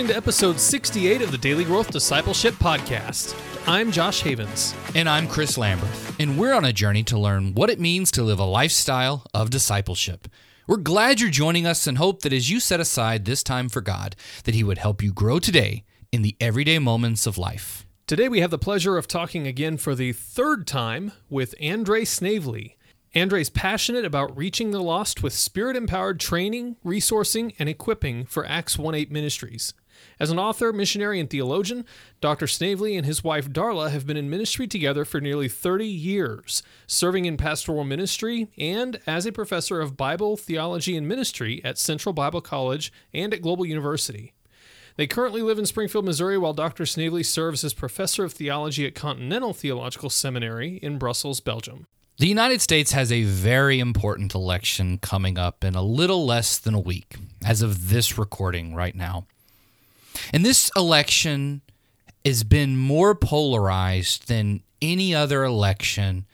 listening to episode 68 of the Daily Growth Discipleship Podcast. I'm Josh Havens. And I'm Chris Lambert. And we're on a journey to learn what it means to live a lifestyle of discipleship. We're glad you're joining us and hope that as you set aside this time for God, that He would help you grow today in the everyday moments of life. Today we have the pleasure of talking again for the third time with Andréa Snavely. Andréa's passionate about reaching the lost with spirit empowered training, resourcing, and equipping for Acts 1 8 ministries. As an author, missionary, and theologian, Dr. Snavely and his wife Darla have been in ministry together for nearly 30 years, serving in pastoral ministry and as a professor of Bible, theology, and ministry at Central Bible College and at Global University. They currently live in Springfield, Missouri, while Dr. Snavely serves as professor of theology at Continental Theological Seminary in Brussels, Belgium. The United States has a very important election coming up in a little less than a week, as of this recording right now. And this election has been more polarized than any other election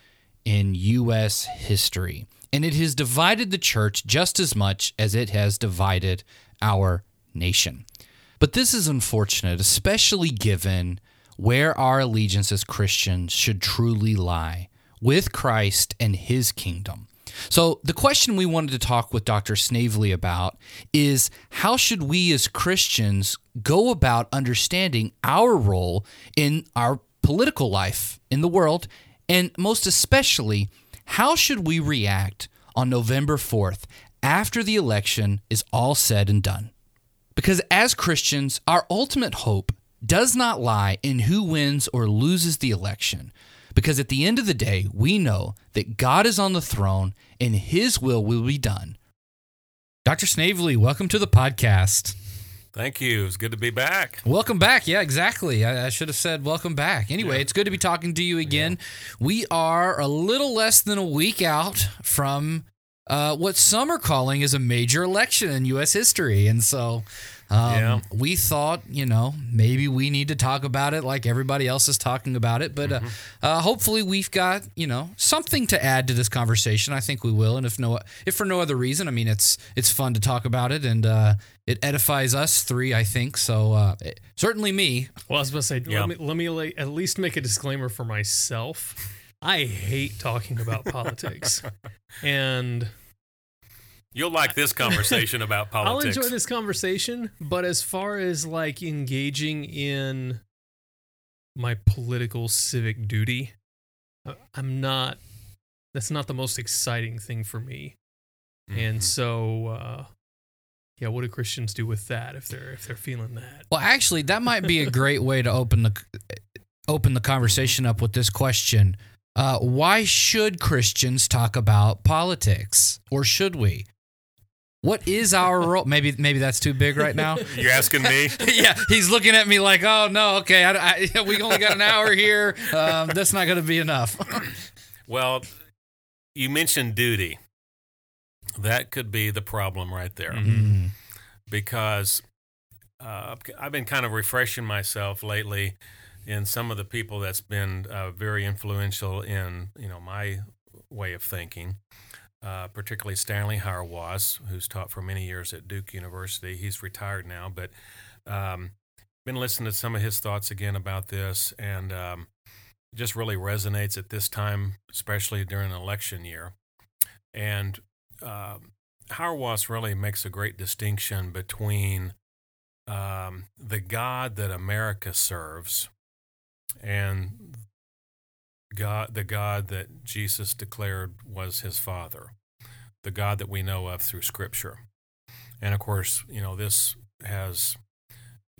in U.S. history. And it has divided the church just as much as it has divided our nation. But this is unfortunate, especially given where our allegiance as Christians should truly lie with Christ and his kingdom. So, the question we wanted to talk with Dr. Snavely about is how should we as Christians go about understanding our role in our political life in the world? And most especially, how should we react on November 4th after the election is all said and done? Because as Christians, our ultimate hope does not lie in who wins or loses the election, because at the end of the day, we know that God is on the throne and his will will be done. Dr. Snavely, welcome to the podcast. Thank you. It's good to be back. Welcome back. Yeah, exactly. I, I should have said welcome back. Anyway, yeah. it's good to be talking to you again. Yeah. We are a little less than a week out from uh, what some are calling is a major election in U.S. history. And so um, yeah. We thought, you know, maybe we need to talk about it like everybody else is talking about it. But uh, mm-hmm. uh, hopefully, we've got you know something to add to this conversation. I think we will, and if no, if for no other reason, I mean, it's it's fun to talk about it, and uh, it edifies us three. I think so. Uh, it, certainly me. Well, I was about to say, yeah. let me let me lay, at least make a disclaimer for myself. I hate talking about politics, and You'll like this conversation about politics. I'll enjoy this conversation, but as far as like engaging in my political civic duty, uh, I'm not. That's not the most exciting thing for me. Mm-hmm. And so, uh, yeah, what do Christians do with that if they're if they're feeling that? Well, actually, that might be a great way to open the open the conversation up with this question. Uh, why should Christians talk about politics, or should we? What is our role? Maybe maybe that's too big right now. You're asking me? yeah, he's looking at me like, oh no, okay, I, I, we only got an hour here. Um, that's not going to be enough. well, you mentioned duty. That could be the problem right there, mm-hmm. because uh, I've been kind of refreshing myself lately in some of the people that's been uh, very influential in you know my way of thinking uh, particularly Stanley Hauerwas, who's taught for many years at Duke University. He's retired now, but um, been listening to some of his thoughts again about this, and um, just really resonates at this time, especially during an election year. And uh, really makes a great distinction between um, the God that America serves and God, the God that Jesus declared was his Father, the God that we know of through Scripture. And of course, you know, this has,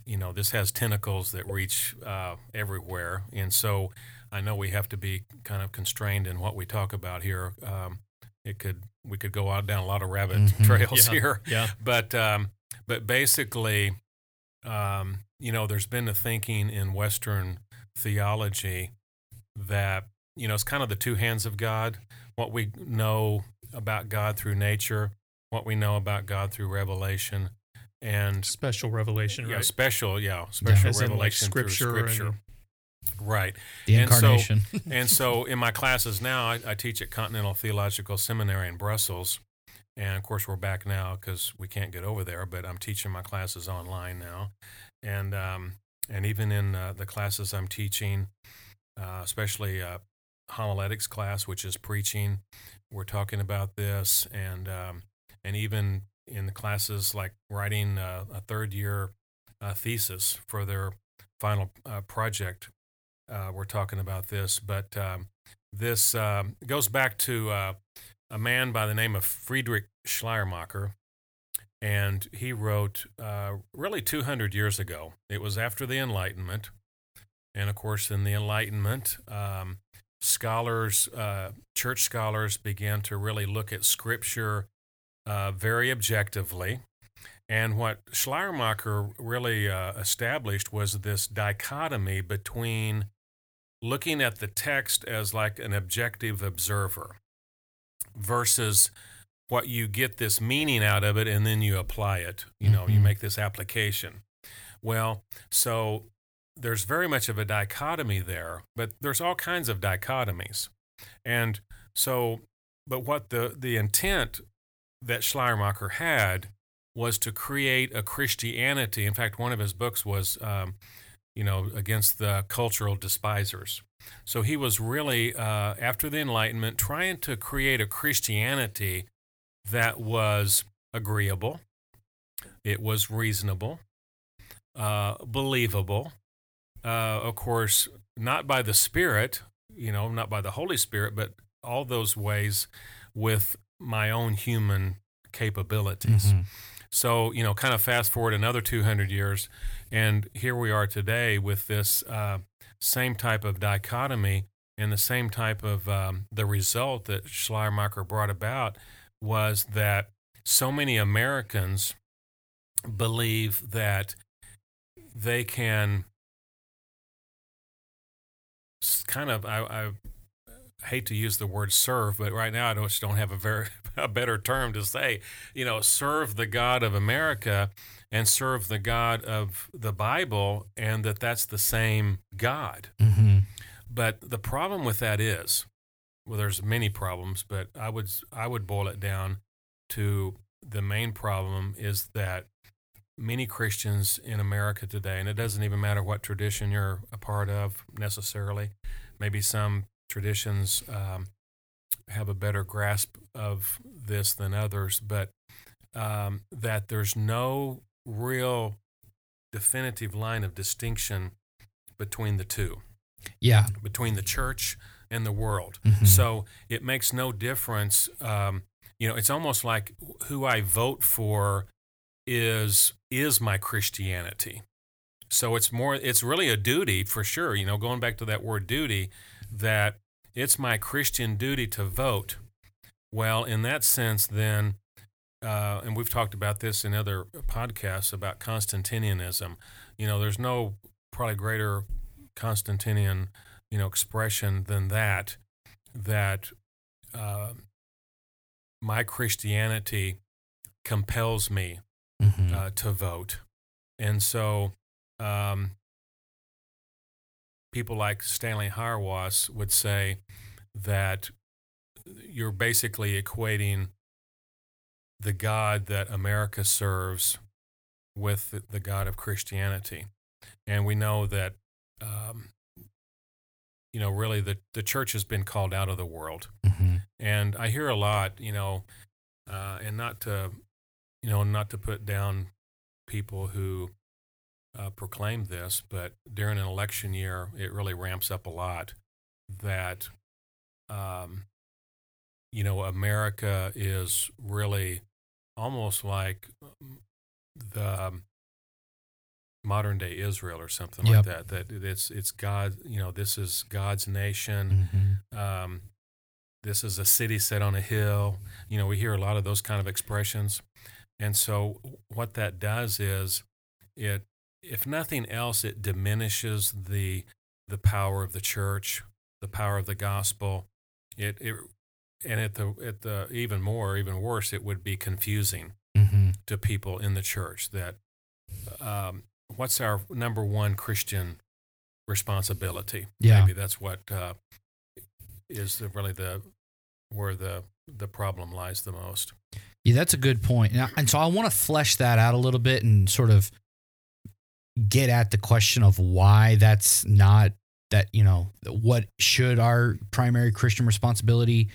you know, this has tentacles that reach uh, everywhere. And so I know we have to be kind of constrained in what we talk about here. Um, it could, we could go out down a lot of rabbit mm-hmm. trails yeah. here. Yeah. But, um, but basically, um, you know, there's been a thinking in Western theology that you know it's kind of the two hands of God. What we know about God through nature, what we know about God through revelation, and special revelation, yeah, right? special, yeah, special yeah, revelation like scripture through scripture. And, right. The incarnation. And so, and so in my classes now, I, I, teach at Continental Theological Seminary in Brussels. And of course, we're back now because we can't get over there, but I'm teaching my classes online now. and um, and even in uh, the classes I'm teaching, uh, especially uh, homiletics class, which is preaching, we're talking about this, and um, and even in the classes like writing uh, a third year uh, thesis for their final project, we're talking about this. But um, this um, goes back to a man by the name of Friedrich Schleiermacher. And he wrote really 200 years ago. It was after the Enlightenment. And of course, in the Enlightenment, um, scholars, uh, church scholars, began to really look at Scripture uh, very objectively. And what Schleiermacher really uh, established was this dichotomy between looking at the text as like an objective observer versus what you get this meaning out of it and then you apply it. You know, you Mhm. make this application. Well, so there's very much of a dichotomy there, but there's all kinds of dichotomies. And so, but what the, the intent that Schleiermacher had was to create a Christianity. In fact, one of his books was, um, you know, against the cultural despisers. So he was really, uh, after the Enlightenment, trying to create a Christianity that was agreeable, it was reasonable, uh, believable. Uh, of course, not by the Spirit, you know, not by the Holy Spirit, but all those ways with my own human capabilities. Mhm. So, you know, kind of fast forward another 200 years, and here we are today with this uh, same type of dichotomy and the same type of um, the result that Schleiermacher brought about was that so many Americans believe that they can kind of, I, I hate to use the word serve, but right now I just don't have a very a better term to say. You know, serve the God of America and serve the God of the Bible, and that that's the same God. Mhm. But the problem with that is, well, there's many problems, but I would I would boil it down to the main problem is that many Christians in America today, and it doesn't even matter what tradition you're a part of necessarily, maybe some traditions um, have a better grasp of this than others, but um, that there's no real definitive line of distinction between the two Yeah. between the church and the world. Mhm. So it makes no difference. Um, you know, it's almost like who I vote for is is my Christianity. So it's more. It's really a duty for sure. You know, going back to that word duty, that it's my Christian duty to vote. Well, in that sense, then, uh, and we've talked about this in other podcasts about Constantinianism. You know, there's no probably greater Constantinian, you know, expression than that. That uh, my Christianity compels me Mhm. uh, to vote, and so um, people like Stanley Hauerwas would say that you're basically equating the God that America serves with the, the God of Christianity, and we know that um, you know really the the church has been called out of the world. Mhm. And I hear a lot, you know, uh, and not to, you know, not to put down people who uh, proclaim this, but during an election year, it really ramps up a lot that, um, you know, America is really almost like um, the um, modern day Israel or something Yep. like that. That it's it's God, you know, this is God's nation Mhm. um, this is a city set on a hill. You know, we hear a lot of those kind of expressions. And so what that does is it if nothing else it diminishes the the power of the church, the power of the gospel. It it and at the at the even more even worse it would be confusing Mhm. to people in the church that um, what's our number one Christian responsibility? Yeah. Maybe that's what uh, is the, really the where the the problem lies the most. Yeah, that's a good point. And, and so I want to flesh that out a little bit and sort of get at the question of why that's not that you know what should our primary Christian responsibility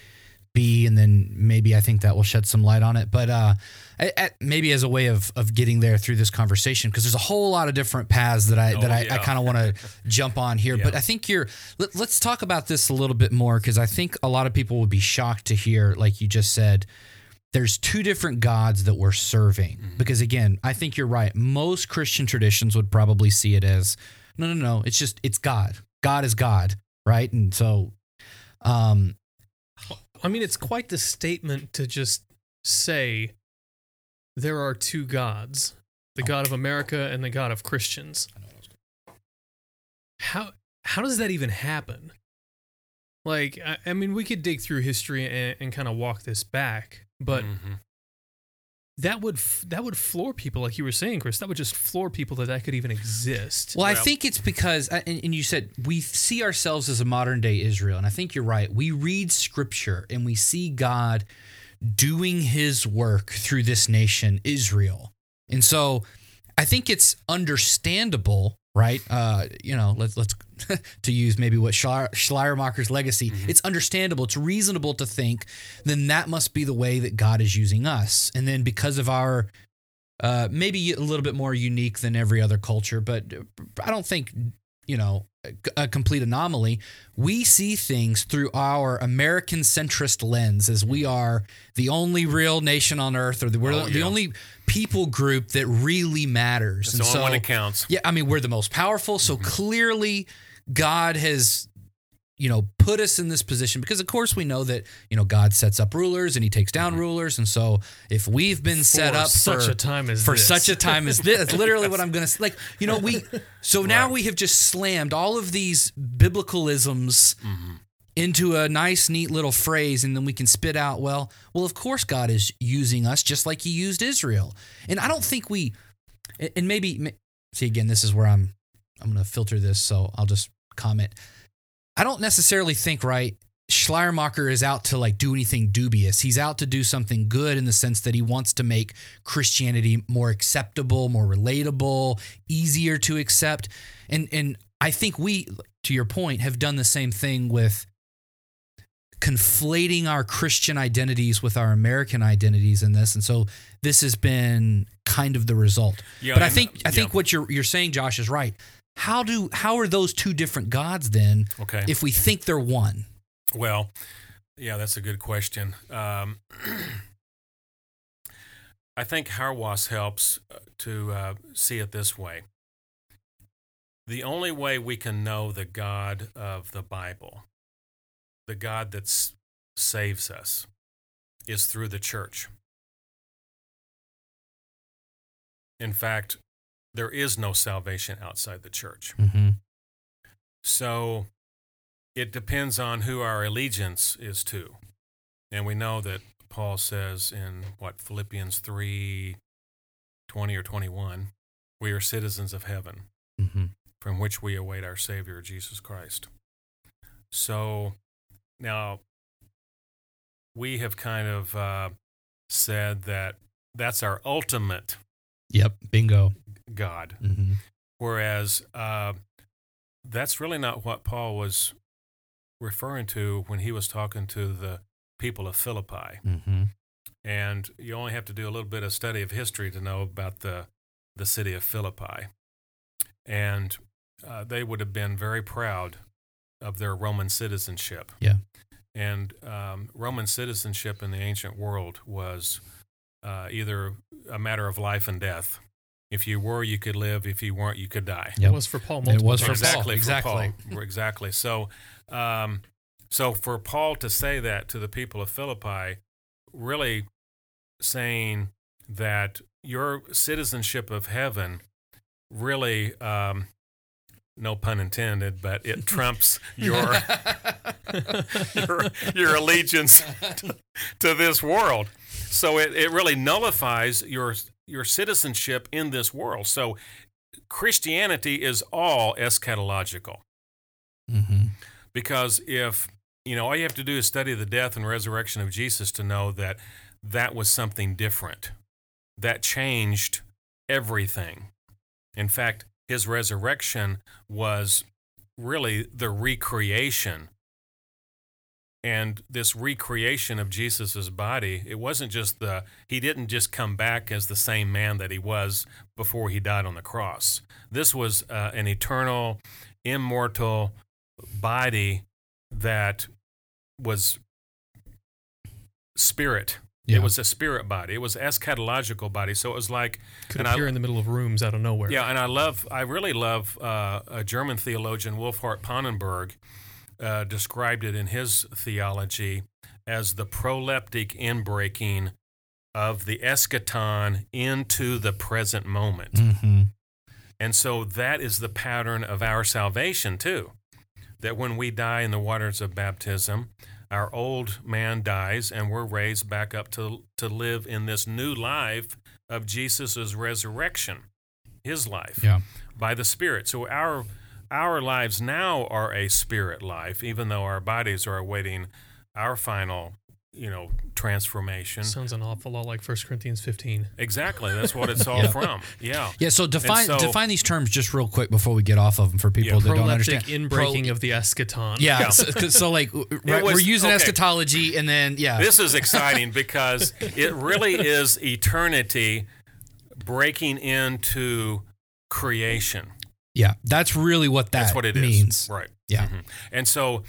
be, and then maybe I think that will shed some light on it. But uh, at, maybe as a way of of getting there through this conversation, because there's a whole lot of different paths that I Oh, that I, I kind of want to jump on here. Yeah. But I think you're. Let, let's talk about this a little bit more because I think a lot of people would be shocked to hear, like you just said, there's two different gods that we're serving. Mm-hmm. Because again, I think you're right. Most Christian traditions would probably see it as no, no, no. It's just it's God. God is God, right? And so, um, I mean, it's quite the statement to just say there are two gods the God of America and the God of Christians. How, how does that even happen? Like, I, I mean, we could dig through history and, and kind of walk this back, but Mhm. That would f- that would floor people, like you were saying, Chris. That would just floor people that that could even exist. Well, I think it's because, uh, and, and you said we see ourselves as a modern day Israel, and I think you're right. We read scripture and we see God doing his work through this nation, Israel. And so I think it's understandable, right? Uh, you know, let's, let's to use maybe what Schleier- Schleiermacher's legacy, it's understandable. It's reasonable to think then that must be the way that God is using us. And then because of our uh, maybe a little bit more unique than every other culture, but I don't think you know a complete anomaly. We see things through our American centrist lens, as we are the only real nation on earth, or the, we're Oh, the yeah. only people group that really matters. It's the only one that counts. yeah, I mean, we're the most powerful. So Mm-hmm. clearly, God has, you know, put us in this position because, of course, we know that, you know, God sets up rulers and he takes down rulers. And so if we've been set For up such for, a time as for this. such a time as this, that's literally what I'm going to like, you know, we, so now we have just slammed all of these biblicalisms Mm-hmm. into a nice, neat little phrase, and then we can spit out, well, well, of course God is using us just like He used Israel, and I don't think we, and- and maybe see again, this is where I'm, I'm going to filter this, so I'll just comment. I don't necessarily think right. Schleiermacher is out to like do anything dubious. He's out to do something good in the sense that he wants to make Christianity more acceptable, more relatable, easier to accept. And and I think we to your point have done the same thing with conflating our Christian identities with our American identities in this. And so this has been kind of the result. Yeah, but I think I think yeah. what you're you're saying, Josh, is right. How do how are those two different gods then Okay. if we think they're one? Well, yeah, that's a good question. Um, I think Hauerwas helps uh, to uh, see it this way. The only way we can know the God of the Bible, the God that saves us, is through the church. In fact, there is no salvation outside the church. Mm-hmm. So it depends on who our allegiance is to. And we know that Paul says in what Philippians 3 20 or 21, we are citizens of heaven Mm-hmm. from which we await our Savior, Jesus Christ. So now we have kind of uh, said that that's our ultimate Yep. Bingo. God. Mm-hmm. Whereas uh, that's really not what Paul was referring to when he was talking to the people of Philippi. Mm-hmm. And you only have to do a little bit of study of history to know about the, the city of Philippi. And uh, they would have been very proud of their Roman citizenship. Yeah. And um, Roman citizenship in the ancient world was uh, either a matter of life and death. If you were, you could live. If you weren't, you could die. Yep. It was for Paul. It was for times. Paul. exactly exactly. For Paul. exactly. So, um, so for Paul to say that to the people of Philippi, really saying that your citizenship of heaven really, um, no pun intended, but it trumps your your, your allegiance to, to this world. So it, it really nullifies your your citizenship in this world. So Christianity is all eschatological Mm-hmm. because if you know all you have to do is study the death and resurrection of Jesus to know that that was something different that changed everything in fact his resurrection was really the recreation and this recreation of Jesus's body, it wasn't just the he didn't just come back as the same man that he was before he died on the cross. This was uh, an eternal, immortal body that was spirit. Yeah. It was a spirit body. It was eschatological body. So it was like Could and I- appear in the middle of rooms out of nowhere. yeah, and I love, I really love uh, a German theologian, Wolfhart Pannenberg, uh, described it in his theology as the proleptic inbreaking of the eschaton into the present moment. Mm-hmm. And so that is the pattern of our salvation, too. That when we die in the waters of baptism, our old man dies and we're raised back up to, to live in this new life of Jesus' resurrection, his life Yeah. by the Spirit. So our our lives now are a spirit life, even though our bodies are awaiting our final, you know, transformation. Sounds an awful lot like 1 Corinthians 15. Exactly. That's what it's all Yeah. from. Yeah. Yeah. So define so- define these terms just real quick before we get off of them for people Yeah, that don't Proleptic understand. inbreaking Pro- of the eschaton. yeah. Yeah. So, 'cause- so, like right, was- we're using okay. eschatology and then yeah. This is exciting because it really is eternity breaking into creation. Yeah. That's really what that That's what it is. means. Right. Yeah. Mhm. And so,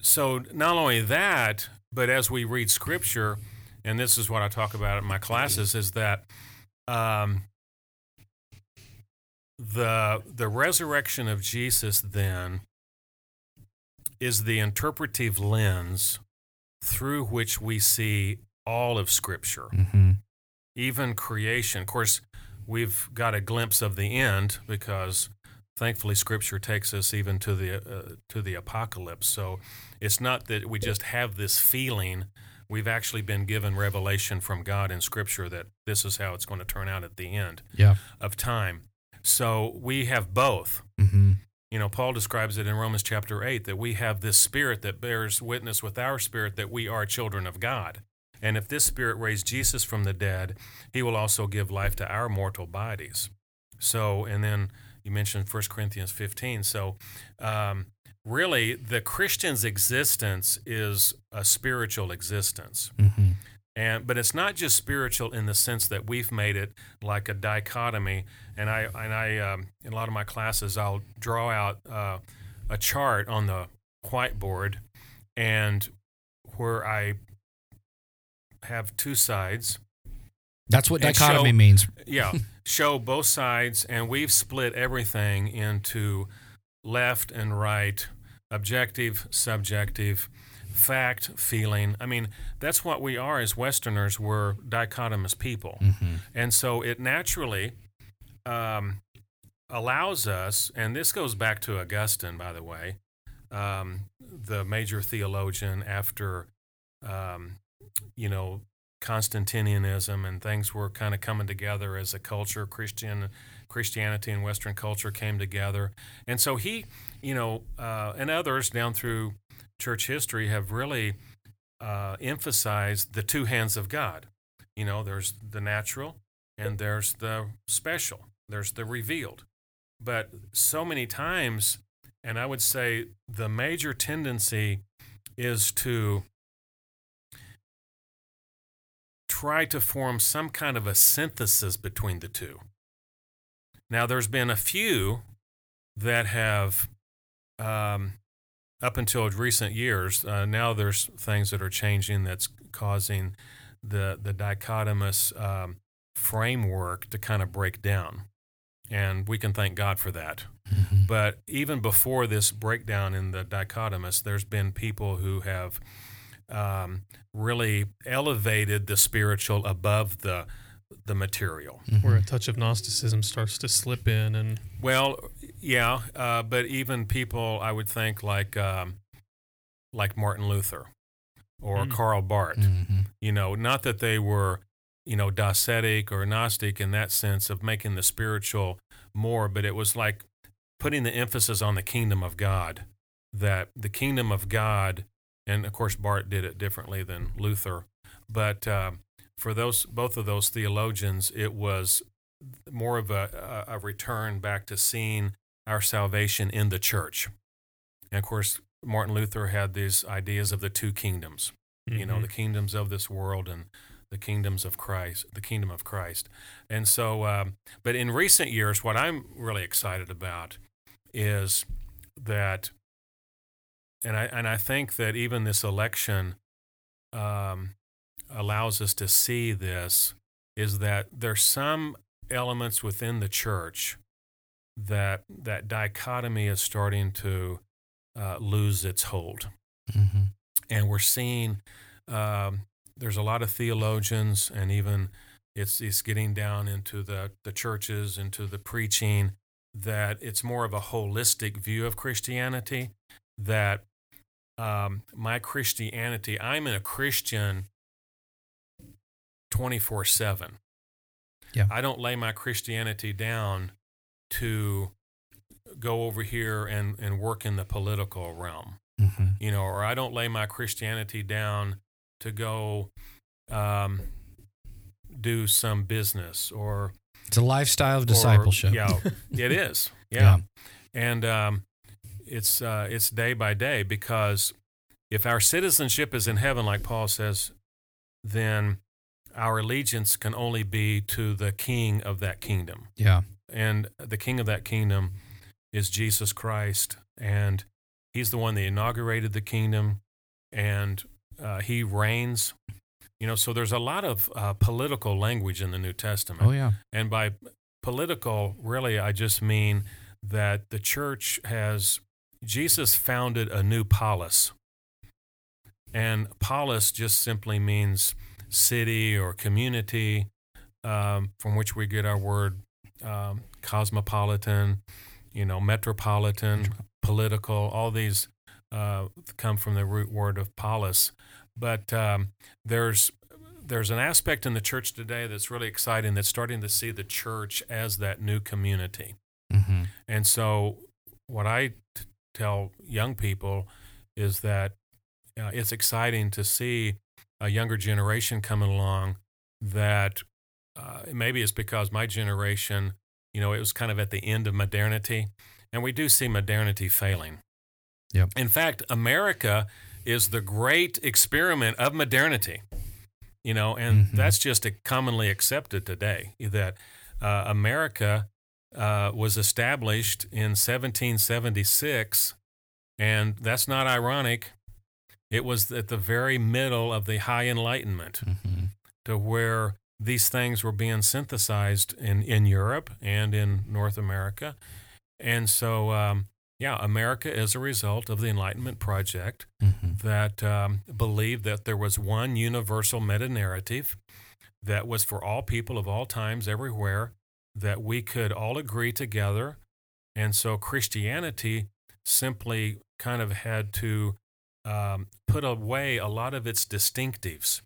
so not only that, but as we read scripture, and this is what I talk about in my classes, is that um, the the resurrection of Jesus then is the interpretive lens through which we see all of scripture Mm-hmm. even creation. Of course, we've got a glimpse of the end because thankfully Scripture takes us even to the uh, to the apocalypse. So it's not that we just have this feeling. We've actually been given revelation from God in Scripture that this is how it's going to turn out at the end Yeah. of time. So we have both. Mm-hmm. You know, Paul describes it in Romans chapter 8 that we have this spirit that bears witness with our spirit that we are children of God. And if this spirit raised Jesus from the dead, he will also give life to our mortal bodies. So, and then you mentioned 1 Corinthians 15. So, um, really, the Christian's existence is a spiritual existence. Mm-hmm. And but it's not just spiritual in the sense that we've made it like a dichotomy. And I and I um, in a lot of my classes I'll draw out uh, a chart on the whiteboard, and where I have two sides. That's what dichotomy show- means. Yeah, show both sides, and we've split everything into left and right, objective, subjective, fact, feeling. I mean, that's what we are as Westerners. We're dichotomous people. Mm-hmm. And so it naturally um, allows us, and this goes back to Augustine, by the way, um, the major theologian after, um, you know, Constantinianism and things were kind of coming together as a culture. Christian Christianity and Western culture came together, and so he, you know, uh, and others down through church history have really uh, emphasized the two hands of God. You know, there's the natural and there's the special, there's the revealed. But so many times, and I would say the major tendency is to try to form some kind of a synthesis between the two. Now, there's been a few that have, um, up until recent years, uh, now there's things that are changing that's causing the the dichotomous um, framework to kind of break down, and we can thank God for that. Mm-hmm. But even before this breakdown in the dichotomous, there's been people who have um, really elevated the spiritual above the the material. Where a touch of Gnosticism starts to slip in and Well, yeah, uh, but even people I would think like um, like Martin Luther or Mm. Karl Barth. Mm-hmm. You know, not that they were, you know, docetic or gnostic in that sense of making the spiritual more, but it was like putting the emphasis on the kingdom of God. That the kingdom of God, and of course Barth did it differently than Luther, but uh, for those both of those theologians, it was more of a, a return back to seeing our salvation in the church. And of course, Martin Luther had these ideas of the two kingdoms, mm-hmm. you know, the kingdoms of this world and the kingdoms of Christ, the kingdom of Christ. And so, um, but in recent years, what I'm really excited about is that, and I and I think that even this election um, allows us to see this is that there's some elements within the church that that dichotomy is starting to uh, lose its hold, mm-hmm. and we're seeing um, there's a lot of theologians, and even it's it's getting down into the the churches, into the preaching that it's more of a holistic view of Christianity. That um, my Christianity, I'm a Christian 24 7. Yeah. I don't lay my Christianity down to go over here and, and work in the political realm, mm-hmm. you know, or I don't lay my Christianity down to go um, do some business or. It's a lifestyle of discipleship. Or, yeah, it is. Yeah. yeah. And um, it's, uh, it's day by day because if our citizenship is in heaven, like Paul says, then our allegiance can only be to the king of that kingdom. Yeah. And the king of that kingdom is Jesus Christ. And he's the one that inaugurated the kingdom and uh, he reigns. You know, so there's a lot of uh, political language in the New Testament. Oh, yeah. And by political, really, I just mean that the church has, Jesus founded a new polis. And polis just simply means city or community um, from which we get our word um, cosmopolitan, you know, metropolitan, political, all these uh, come from the root word of polis. But um, there's there's an aspect in the church today that's really exciting that's starting to see the church as that new community. Mm-hmm. And so, what I tell young people is that uh, it's exciting to see a younger generation coming along that uh, maybe it's because my generation, you know, it was kind of at the end of modernity, and we do see modernity failing. Yep. In fact, America is the great experiment of modernity. You know, and mm-hmm. that's just commonly accepted today that uh, America uh, was established in 1776, and that's not ironic. It was at the very middle of the high enlightenment mm-hmm. to where these things were being synthesized in, in Europe and in North America. And so, um, yeah, America is a result of the Enlightenment Project mm-hmm. that um, believed that there was one universal meta narrative that was for all people of all times, everywhere, that we could all agree together. And so Christianity simply kind of had to um, put away a lot of its distinctives,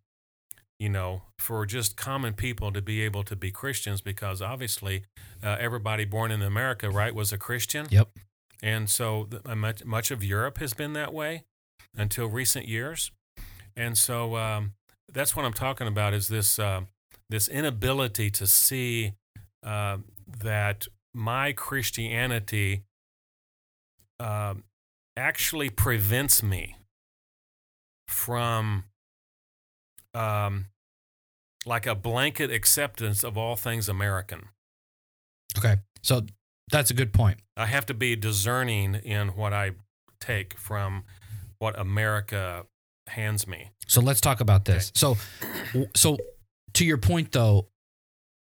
you know, for just common people to be able to be Christians because obviously uh, everybody born in America, right, was a Christian. Yep. And so uh, much, much of Europe has been that way until recent years. And so um, that's what I'm talking about is this, uh, this inability to see uh, that my Christianity um, actually prevents me from um, like a blanket acceptance of all things American. Okay. So that's a good point. I have to be discerning in what I take from what America hands me. So let's talk about this. Okay. So so to your point though,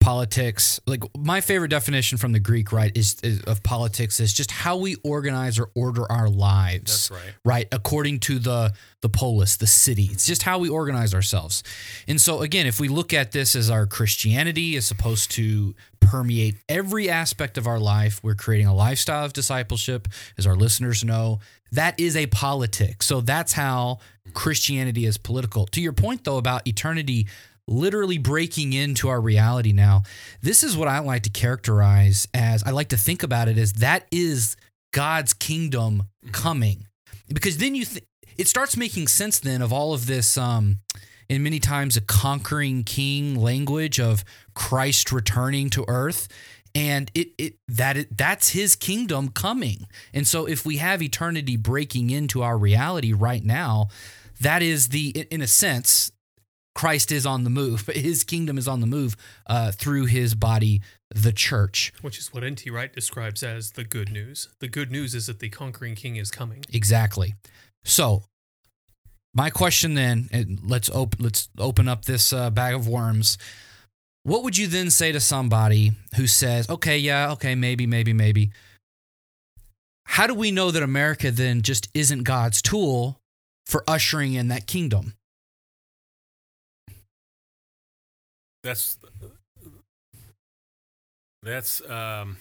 politics like my favorite definition from the greek right is, is, of politics is just how we organize or order our lives That's right. right according to the the polis the city. It's just how we organize ourselves. And so again if we look at this as our christianity is supposed to permeate every aspect of our life we're creating a lifestyle of discipleship as our listeners know. That is a politic. So that's how christianity is political. To your point though about eternity literally breaking into our reality now. This is what I like to characterize as I like to think about it as that is God's kingdom mm-hmm. coming. Because then you th- it starts making sense then of all of this um and many times a conquering king language of Christ returning to earth and it it that it, that's his kingdom coming. And so if we have eternity breaking into our reality right now, that is the in a sense Christ is on the move, but his kingdom is on the move uh, through his body, the church. Which is what N.T. Wright describes as the good news. The good news is that the conquering king is coming. Exactly. So, my question then, and let's op- let's open up this uh, bag of worms. What would you then say to somebody who says, "Okay, yeah, okay, maybe, maybe, maybe"? How do we know that America then just isn't God's tool for ushering in that kingdom? That's that's um,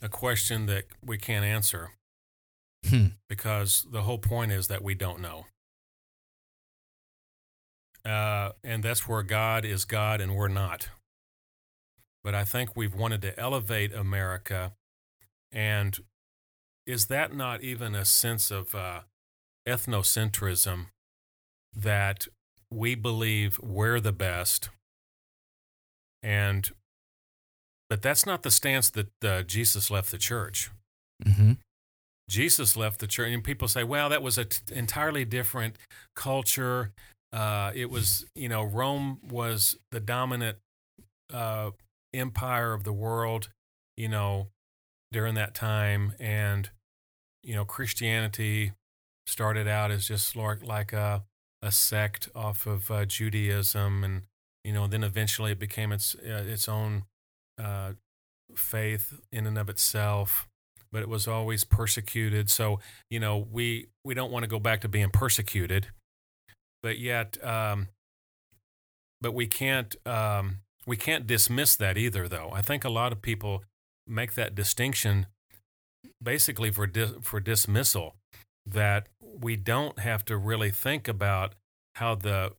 a question that we can't answer Hmm. because the whole point is that we don't know. Uh, and that's where God is God and we're not. But I think we've wanted to elevate America. And is that not even a sense of uh, ethnocentrism that we believe we're the best? And but that's not the stance that uh, Jesus left the church. Mm-hmm. Jesus left the church, and people say, "Well, that was an t- entirely different culture. Uh, it was, you know, Rome was the dominant uh, empire of the world, you know, during that time, and you know, Christianity started out as just like a a sect off of uh, Judaism, and you know, then eventually it became its uh, its own uh, faith in and of itself." but it was always persecuted. So you know, we we don't want to go back to being persecuted, but yet, um, but we can't um, we can't dismiss that either. Though I think a lot of people make that distinction basically for dis- for dismissal that we don't have to really think about how the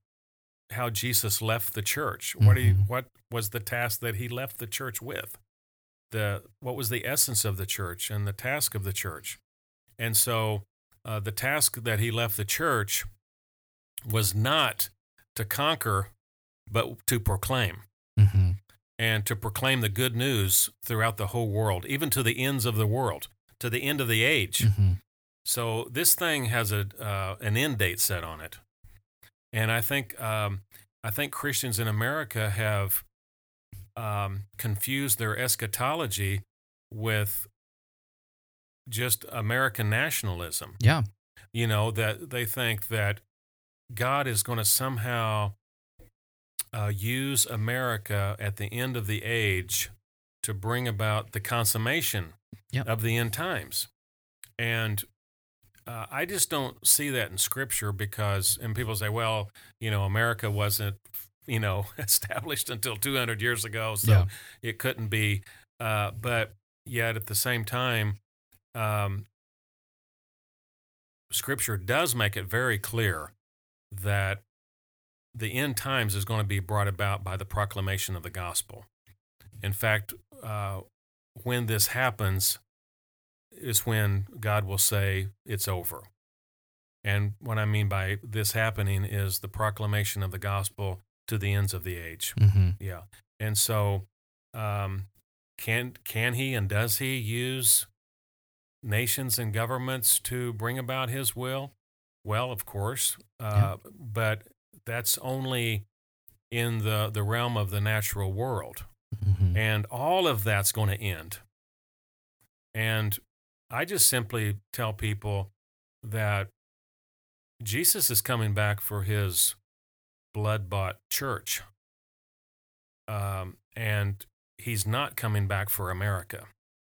how Jesus left the church. What he Mhm. what was the task that he left the church with? the what was the essence of the church and the task of the church and so uh, the task that he left the church was not to conquer but to proclaim Mm-hmm. and to proclaim the good news throughout the whole world even to the ends of the world to the end of the age Mm-hmm. so this thing has a uh, an end date set on it, and I think um, I think Christians in America have um, confused their eschatology with just American nationalism. Yeah. You know that they think that God is going to somehow uh, use America at the end of the age to bring about the consummation Yep. of the end times. And uh, I just don't see that in Scripture because, and people say, well, you know, America wasn't, you know, established until 200 years ago, so Yeah. it couldn't be. Uh, but yet at the same time, um, Scripture does make it very clear that the end times is going to be brought about by the proclamation of the gospel. In fact, uh, when this happens, is when God will say it's over. And what I mean by this happening is the proclamation of the gospel to the ends of the age. Mm-hmm. Yeah. And so, um, can can he and does he use nations and governments to bring about his will? Well, of course, uh, but that's only in the the realm of the natural world, Mm-hmm. and all of that's going to end. And I just simply tell people that Jesus is coming back for his blood bought church. Um, and he's not coming back for America.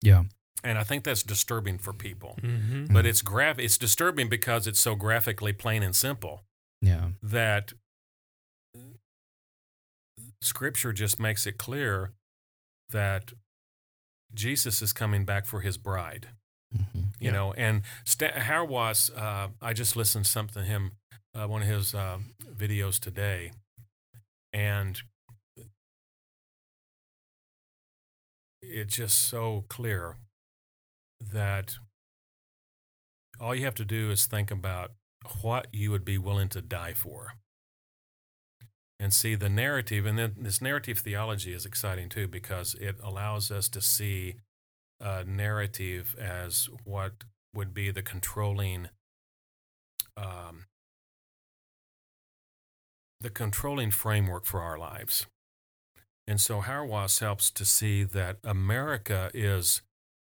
Yeah. And I think that's disturbing for people. Mm-hmm. But it's graph it's disturbing because it's so graphically plain and simple Yeah. that scripture just makes it clear that Jesus is coming back for his bride Mm-hmm. you Yeah. know and Hauerwas, uh, i just listened to something to him uh, one of his uh, videos today and it's just so clear that all you have to do is think about what you would be willing to die for and see the narrative. And then this narrative theology is exciting too because it allows us to see a narrative as what would be the controlling um, the controlling framework for our lives. And so Hauerwas helps to see that America is,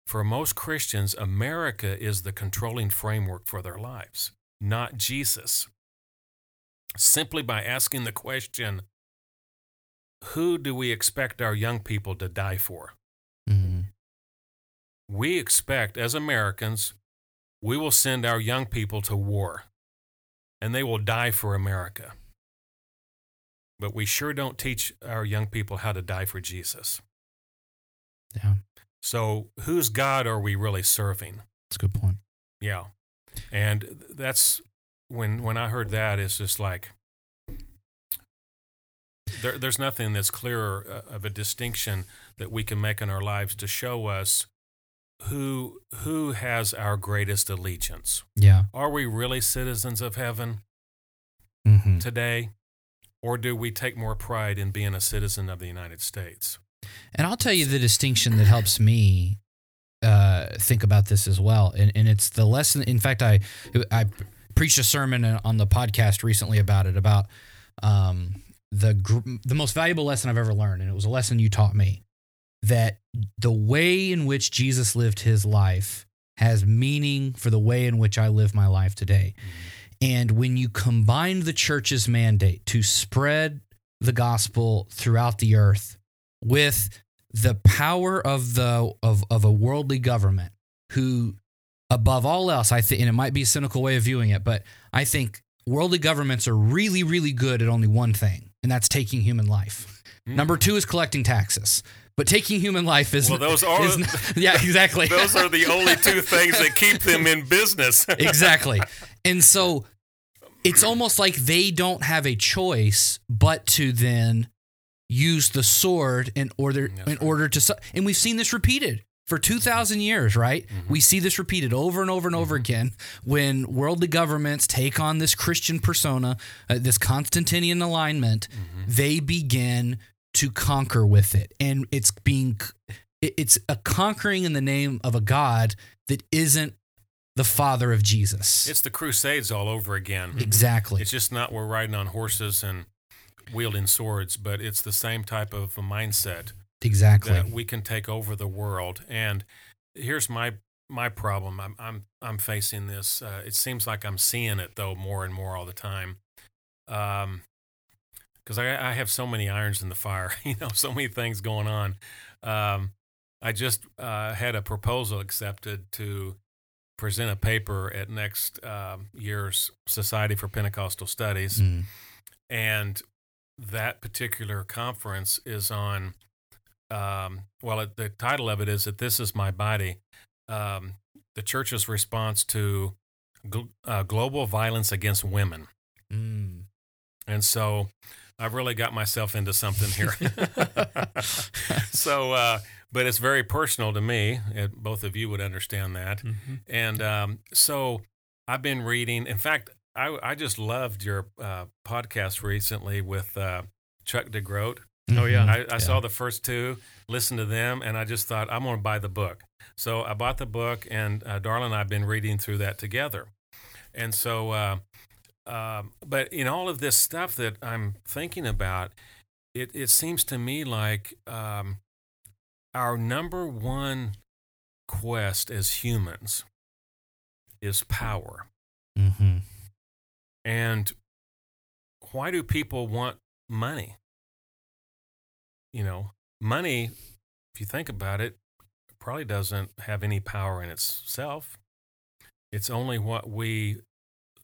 for most Christians, America is the controlling framework for their lives, not Jesus. Simply by asking the question, who do we expect our young people to die for? We expect, as Americans, we will send our young people to war and they will die for America. But we sure don't teach our young people how to die for Jesus. Yeah, So, whose God are we really serving? that's a good point. Yeah. And that's when when I heard that it's just like there, there's nothing that's clearer uh, of a distinction that we can make in our lives to show us who who has our greatest allegiance. Yeah. Are we really citizens of heaven Mm-hmm. today or do we take more pride in being a citizen of the United States? And I'll tell you the distinction that helps me uh, think about this as well. And, and it's the lesson. In fact, I I preached a sermon on the podcast recently about it about um, the gr- the most valuable lesson I've ever learned, and it was a lesson you taught me that the way in which Jesus lived his life has meaning for the way in which I live my life today. Mm-hmm. And when you combine the church's mandate to spread the gospel throughout the earth with the power of the of, of a worldly government who above all else i think and it might be a cynical way of viewing it but i think worldly governments are really really good at only one thing and that's taking human life. Mm. Number two is collecting taxes but taking human life is Well, those are- not- yeah exactly Those are the only two things that keep them in business. exactly. And so it's almost like they don't have a choice but to then use the sword in order That's in right. order to and we've seen this repeated for 2000 years right Mm-hmm. we see this repeated over and over and over again when worldly governments take on this christian persona uh, this constantinian alignment Mm-hmm. they begin to conquer with it and it's being, it's a conquering in the name of a god that isn't the father of jesus It's the Crusades all over again. exactly It's just not we're riding on horses and wielding swords, but it's the same type of a mindset exactly that we can take over the world. And here's my my problem. I'm I'm I'm facing this. Uh, it seems like I'm seeing it though more and more all the time. Um, because I I have so many irons in the fire. You know, so many things going on. Um, I just uh, had a proposal accepted to present a paper at next um, year's Society for Pentecostal Studies Mm. and that particular conference is on um, well it, the title of it is that this is my body um, the church's response to gl- uh, global violence against women Mm. and so i've really got myself into something here so uh, but it's very personal to me and both of you would understand that and um, so I've been reading. In fact, I, I just loved your uh, podcast recently with uh, Chuck DeGroat. Oh, yeah. I, I Yeah. saw the first two, listened to them, and I just thought, I'm going to buy the book. So I bought the book, and uh, Darla and I have been reading through that together. And so, uh, um, but in all of this stuff that I'm thinking about, it, it seems to me like um, our number one quest as humans is power. Mhm. And why do people want money? You know, money, if you think about it, probably doesn't have any power in itself. It's only what we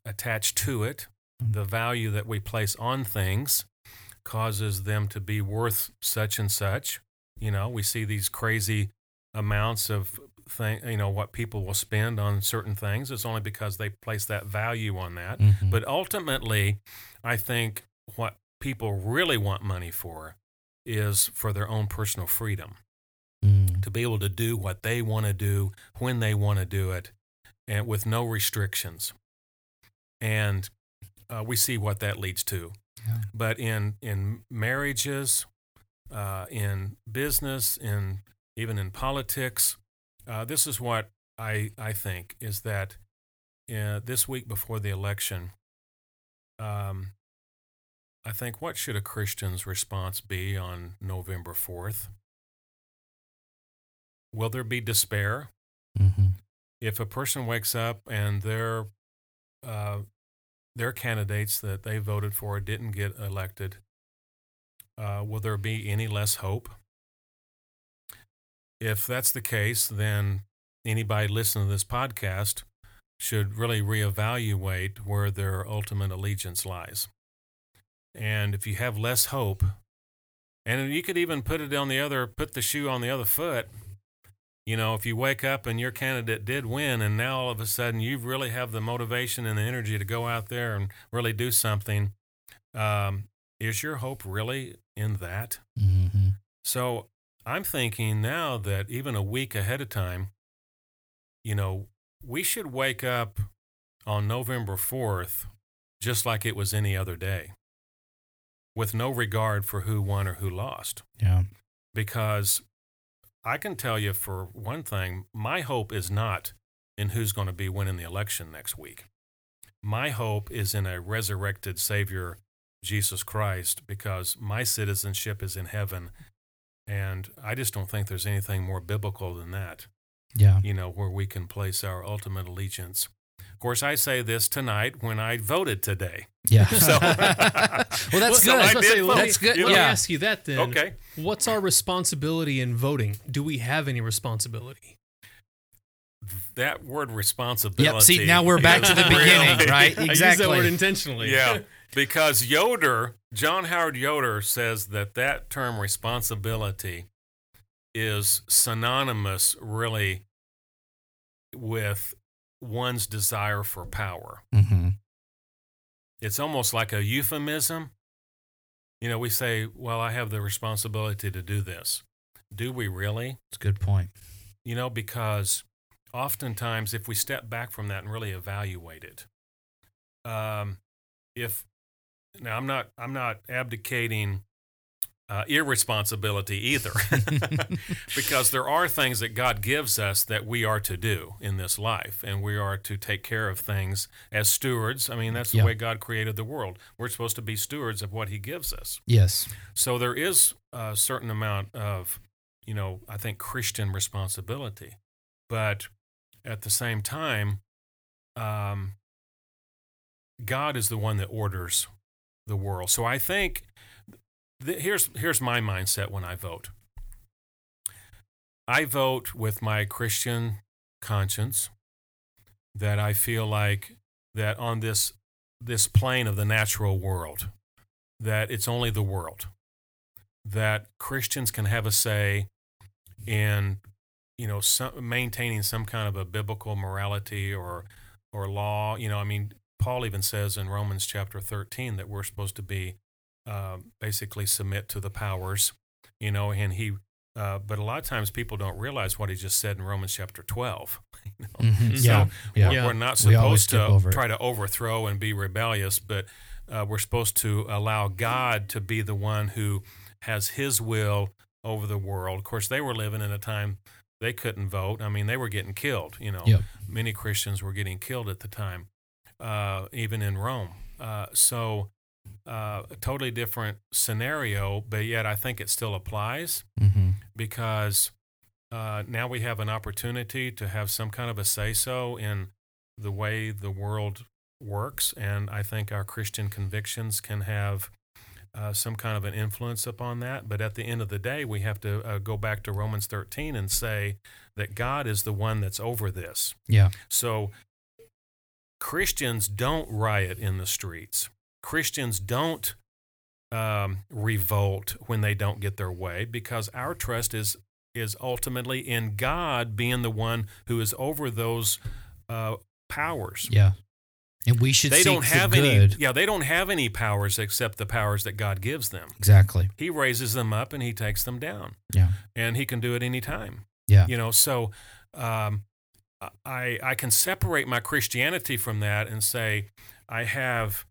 attach to it, the value that we place on things causes them to be worth such and such. You know, we see these crazy amounts of thing, you know, what people will spend on certain things. It's only because they place that value on that. Mhm. But ultimately, I think what people really want money for is for their own personal freedom Mm. to be able to do what they want to do when they want to do it and with no restrictions. And uh, we see what that leads to Yeah. But in in marriages, uh, in business, in even in politics, uh, this is what I I think is that uh, this week before the election, um, I think what should a Christian's response be on November fourth? Will there be despair? Mm-hmm. if a person wakes up and their uh, their candidates that they voted for didn't get elected, uh, will there be any less hope? If that's the case, then anybody listening to this podcast should really reevaluate where their ultimate allegiance lies. And if you have less hope, and you could even put it on the other, put the shoe on the other foot you know, if you wake up and your candidate did win, and now all of a sudden you really have the motivation and the energy to go out there and really do something, um, is your hope really in that? Mm-hmm. So I'm thinking now that even a week ahead of time, you know, we should wake up on November 4th just like it was any other day with no regard for who won or who lost Yeah. because I can tell you for one thing, my hope is not in who's going to be winning the election next week. My hope is in a resurrected Savior, Jesus Christ, because my citizenship is in heaven. And I just don't think there's anything more biblical than that, Yeah. you know, where we can place our ultimate allegiance. Of course, I say this tonight when I voted today. Yeah. So- well, that's So I was good. I did say, let vote. That's good. Let me Yeah. ask you that then. Okay. What's our responsibility in voting? Do we have any responsibility? That word responsibility. Yep. See, now we're back to the is real. beginning, right? I use that word intentionally. Yeah, because Yoder, John Howard Yoder says that that term responsibility is synonymous really with one's desire for power. Mm-hmm. It's almost like a euphemism. You know, we say, well, I have the responsibility to do this. Do we really? It's a good point. You know, because oftentimes if we step back from that and really evaluate it, um, if now I'm not I'm not abdicating uh, irresponsibility either, because there are things that God gives us that we are to do in this life, and we are to take care of things as stewards. I mean, that's the Yeah. way God created the world. We're supposed to be stewards of what He gives us. Yes. So there is a certain amount of, you know, I think Christian responsibility, but at the same time, um, God is the one that orders the world. So I think here's here's my mindset when I vote. I vote with my Christian conscience that I feel like that on this this plane of the natural world that it's only the world that Christians can have a say in you know some, maintaining some kind of a biblical morality or or law you know I mean Paul even says in Romans chapter 13 that we're supposed to be uh, basically submit to the powers you know and he uh, but a lot of times people don't realize what he just said in Romans chapter 12 you know? Mhm. So Yeah. We're, Yeah. we're not supposed skip to try to overthrow and be rebellious, but uh, we're supposed to allow God to be the one who has His will over the world. Of course, they were living in a time they couldn't vote. I mean, they were getting killed. You know, Yep. many Christians were getting killed at the time, uh, even in Rome. Uh, so, uh, a totally different scenario, but yet I think it still applies Mm-hmm. because uh, now we have an opportunity to have some kind of a say so in the way the world works. And I think our Christian convictions can have uh, some kind of an influence upon that. But at the end of the day, we have to uh, go back to Romans 13 and say that God is the one that's over this. Yeah. So Christians don't riot in the streets. Christians don't um, revolt when they don't get their way because our trust is is ultimately in God being the one who is over those uh, powers. Yeah. And we should They don't the have good. any. Yeah, they don't have any powers except the powers that God gives them. Exactly. He raises them up and he takes them down, Yeah. and he can do it any time Yeah. you know so um, i i can separate my christianity from that and say i have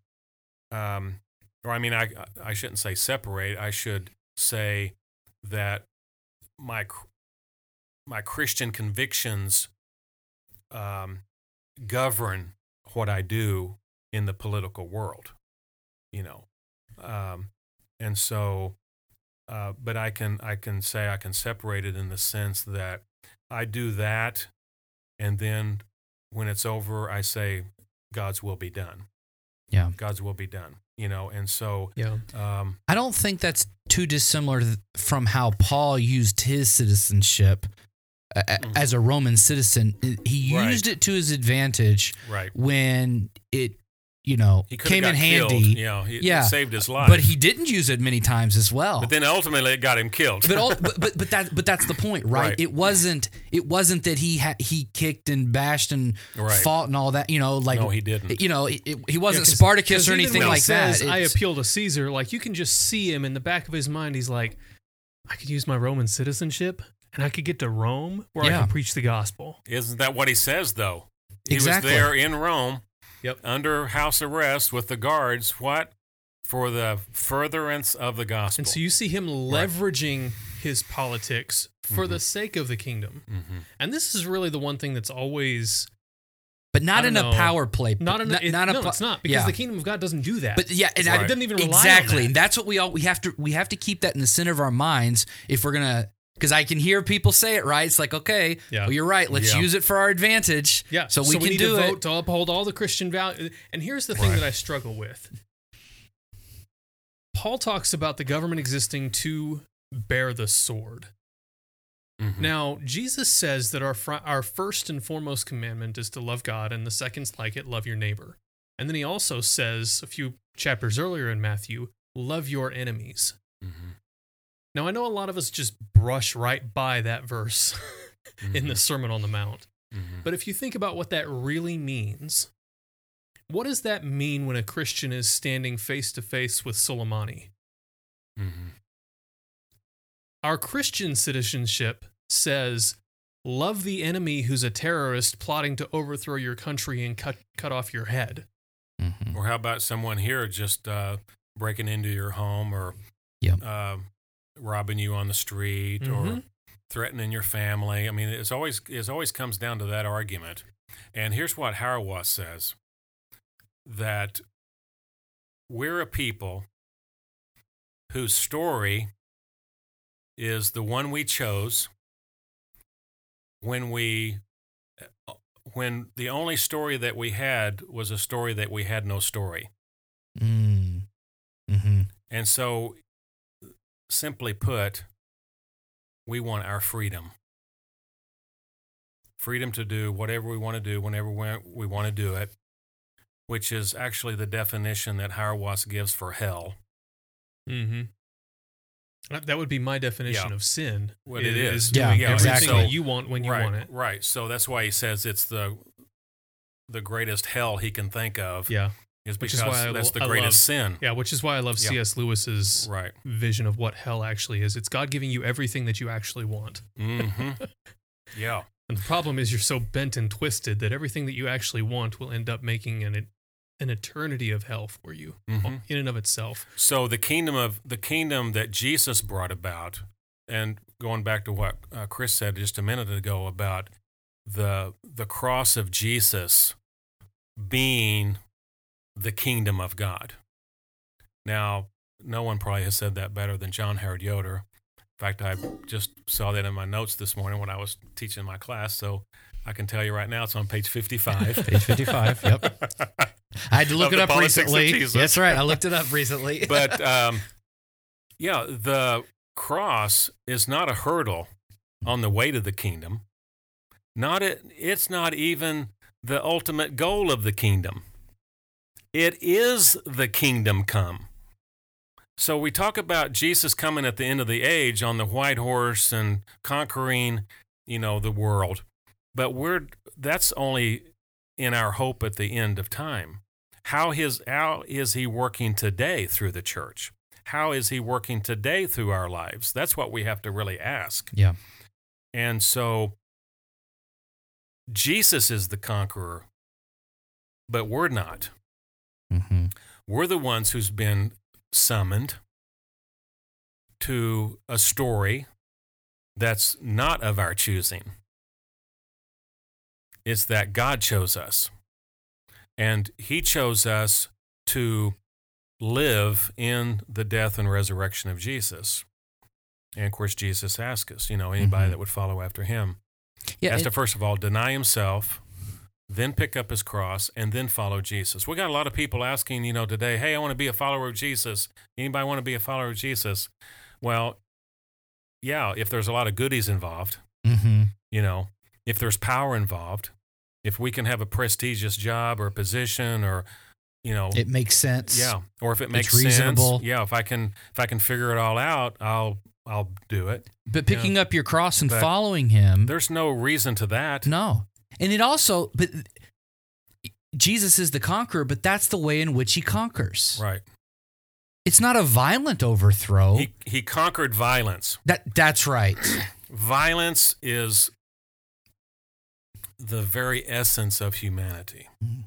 um, or I mean, I I shouldn't say separate. I should say that my my Christian convictions um, govern what I do in the political world. You know, um, and so, uh, but I can I can say I can separate it in the sense that I do that, and then when it's over, I say God's will be done. Yeah. God's will be done. You know, and so Yeah. um, I don't think that's too dissimilar from how Paul used his citizenship Mhm. as a Roman citizen. He Right. used it to his advantage right. when it, you know, He came in got handy. Killed. You know, he, Yeah. saved his life. But he didn't use it many times as well. But then ultimately it got him killed. but, all, but but but that but that's the point, right? Right. It wasn't it wasn't that he had he kicked and bashed and Right. fought and all that. You know, like no, he didn't. you know, it, it- he Yeah, wasn't 'cause- Spartacus 'cause or anything when he like says, that. I It's- appeal to Caesar. Like you can just see him in the back of his mind. He's like, I could use my Roman citizenship, and I could get to Rome where I can preach the gospel. Isn't that what he says though? He Exactly. was there in Rome, Yep. under house arrest with the guards. What? For the furtherance of the gospel. And so you see him leveraging his politics for the sake of the kingdom. hmm And this is really the one thing that's always but not don't in a power play. not in a, not, it- not a no, pl- it's not because yeah. the kingdom of God doesn't do that. But yeah, and Right. I it doesn't even rely exactly. on And that. that's what we all we have to we have to keep that in the center of our minds if we're gonna. Because I can hear people say it right. It's like, okay, Yeah. well, you're right. Let's Yeah. use it for our advantage. Yeah, so we can need do to it. to uphold all the Christian values. And here's the thing Right. that I struggle with. Paul talks about the government existing to bear the sword. Mhm. Now, Jesus says that our fr- our first and foremost commandment is to love God, and the second's like it, love your neighbor. And then he also says a few chapters earlier in Matthew, love your enemies. Mhm. Now, I know a lot of us just brush right by that verse in the Mhm. Sermon on the Mount. Mhm. But if you think about what that really means, what does that mean when a Christian is standing face to face with Soleimani? Mhm. Our Christian citizenship says, love the enemy who's a terrorist plotting to overthrow your country and cut, cut off your head. Mhm. Or how about someone here just uh, breaking into your home or Yep. uh, robbing you on the street or Mhm. threatening your family? I mean, it's always it always comes down to that argument. And here's what Hauerwas says: that we're a people whose story is the one we chose when we when the only story that we had was a story that we had no story. Mm. hmm And so, simply put, we want our freedom. Freedom to do whatever we want to do whenever we, we want to do it, which is actually the definition that Hauerwas gives for hell. Mm-hmm. That would be my definition Yeah. of sin. What it is. Yeah, doing everything exactly. that you want when you right, want it. Right. So that's why he says it's the the greatest hell he can think of Yeah, is Which is why I that's the I greatest love- sin. yeah. Which is why I love Yeah. C.S. Lewis's Right. vision of what hell actually is. It's God giving you everything that you actually want. hmm yeah. And the problem is you're so bent and twisted that everything that you actually want will end up making an an eternity of hell for you Mhm. in and of itself. So the kingdom of the kingdom that Jesus brought about, and going back to what uh, Chris said just a minute ago about the the cross of Jesus being the kingdom of God. Now, no one probably has said that better than John Howard Yoder. In fact, I just saw that in my notes this morning when I was teaching my class. So I can tell you right now, it's on page 55. Page 55. Yep. I had to look it up recently. That's right. I looked it up recently. but um, yeah, the cross is not a hurdle on the way to the kingdom. Not it. It's not even the ultimate goal of the kingdom. It is the kingdom come. So we talk about Jesus coming at the end of the age on the white horse and conquering, you know, the world. But we're that's only in our hope at the end of time. How his how is he working today through the church? How is he working today through our lives? That's what we have to really ask. yeah. And so Jesus is the conqueror, but we're not. Hmm We're the ones who's been summoned to a story that's not of our choosing. It's that God chose us. And He chose us to live in the death and resurrection of Jesus. And of course, Jesus asked us, you know, anybody Mhm. that would follow after Him Yeah, has it- to first of all deny himself, then pick up his cross, and then follow Jesus. We got a lot of people asking, you know, today, hey, I want to be a follower of Jesus. Anybody want to be a follower of Jesus? Well, yeah, if there's a lot of goodies involved, Mhm. you know, if there's power involved, if we can have a prestigious job or position or, you know, it makes sense. yeah, or if it It's makes reasonable. sense, yeah, if I can if I can figure it all out, I'll I'll do it. But picking up your cross and But following him, There's no reason to that. no. And it also, but Jesus is the conqueror, but that's the way in which he conquers. Right. It's not a violent overthrow. He he conquered violence. that that's right. Violence is the very essence of humanity. Mhm.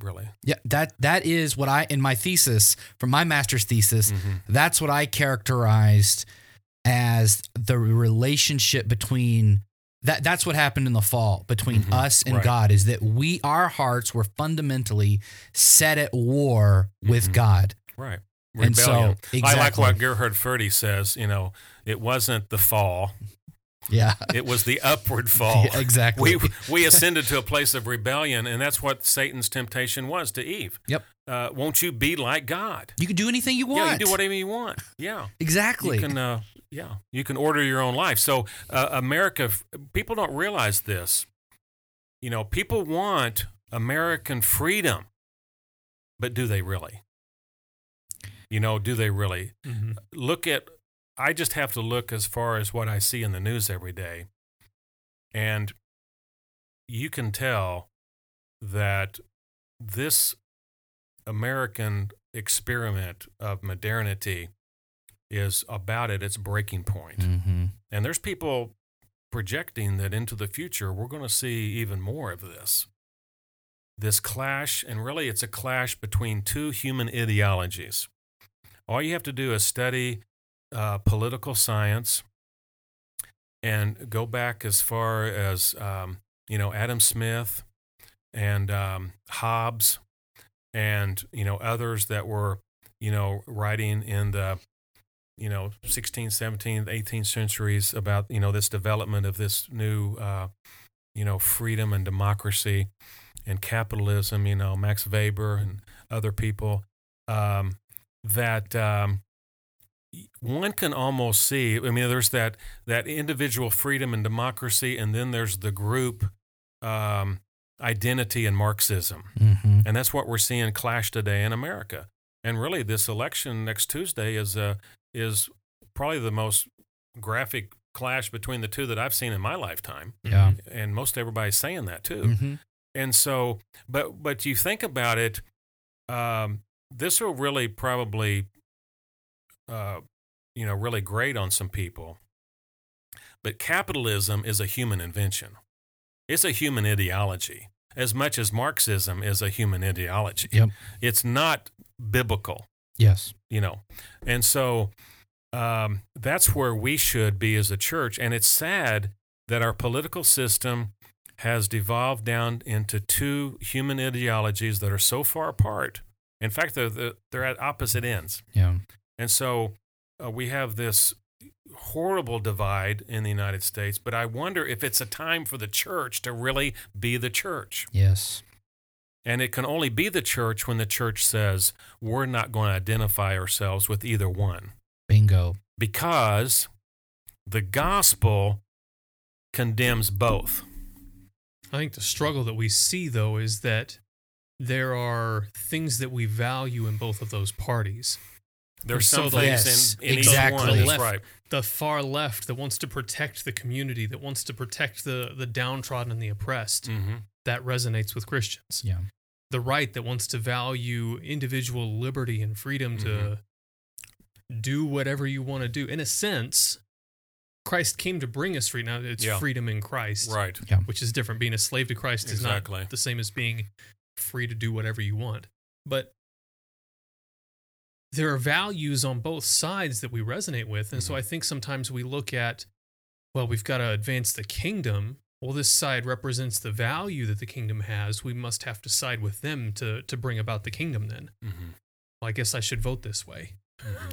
Really. Yeah, that that is what I in my thesis, from my master's thesis, Mhm. that's what I characterized as the relationship between that that's what happened in the fall between Mhm. us and Right. God is that we our hearts were fundamentally set at war with Mhm. God. Right. And so, Rebellion. I like what Gerhard Forde says, you know, it wasn't the fall, Yeah. it was the upward fall. Yeah, exactly. We we ascended to a place of rebellion, and that's what Satan's temptation was to Eve. Yep. Uh, won't you be like God? you can do anything you want. Yeah, you do whatever you want. Yeah. exactly. You can, uh, yeah, you can order your own life. So, uh, America, people don't realize this. You know, people want American freedom, but do they really? You know, do they really? Mhm. Look at, I just have to look as far as what I see in the news every day. And you can tell that this American experiment of modernity is about at its breaking point. Mhm. And there's people projecting that into the future, we're going to see even more of this. This clash, and really it's a clash between two human ideologies. All you have to do is study uh, political science and go back as far as, um, you know, Adam Smith and um, Hobbes and, you know, others that were, you know, writing in the you know 16th 17th 18th centuries about you know this development of this new uh, you know freedom and democracy and capitalism you know max weber and other people um, that um, one can almost see i mean there's that that individual freedom and democracy and then there's the group um, identity and marxism Mhm. and that's what we're seeing clash today in America. And really, this election next Tuesday is uh, is probably the most graphic clash between the two that I've seen in my lifetime. Yeah. And most everybody's saying that too. Mhm. And so, but but you think about it, um, this will really probably, uh, you know, really grate on some people. But capitalism is a human invention. It's a human ideology as much as Marxism is a human ideology. Yep. It's not biblical Yes. you know and so um, that's where we should be as a church and it's sad that our political system has devolved down into two human ideologies that are so far apart in fact they're, they're- at opposite ends Yeah. and so uh, we have this horrible divide in the united states but i wonder if it's a time for the church to really be the church Yes. And it can only be the church when the church says, we're not going to identify ourselves with either one Bingo. because the gospel condemns both. I think the struggle that we see, though, is that there are things that we value in both of those parties. There's So some the- things Yes, in, in exactly. each one. That's Left- right. The far left that wants to protect the community, that wants to protect the, the downtrodden and the oppressed, hmm that resonates with Christians. Yeah. The right that wants to value individual liberty and freedom to do whatever you want to do. In a sense, Christ came to bring us freedom. Now, it's Yeah. freedom in Christ. Right. Yeah. which is different. Being a slave to Christ is not the same as being free to do whatever you want. But there are values on both sides that we resonate with. And Mm-hmm. so I think sometimes we look at, well, we've got to advance the kingdom. Well, this side represents the value that the kingdom has. We must have to side with them to, to bring about the kingdom then. Mm-hmm. Well, I guess I should vote this way.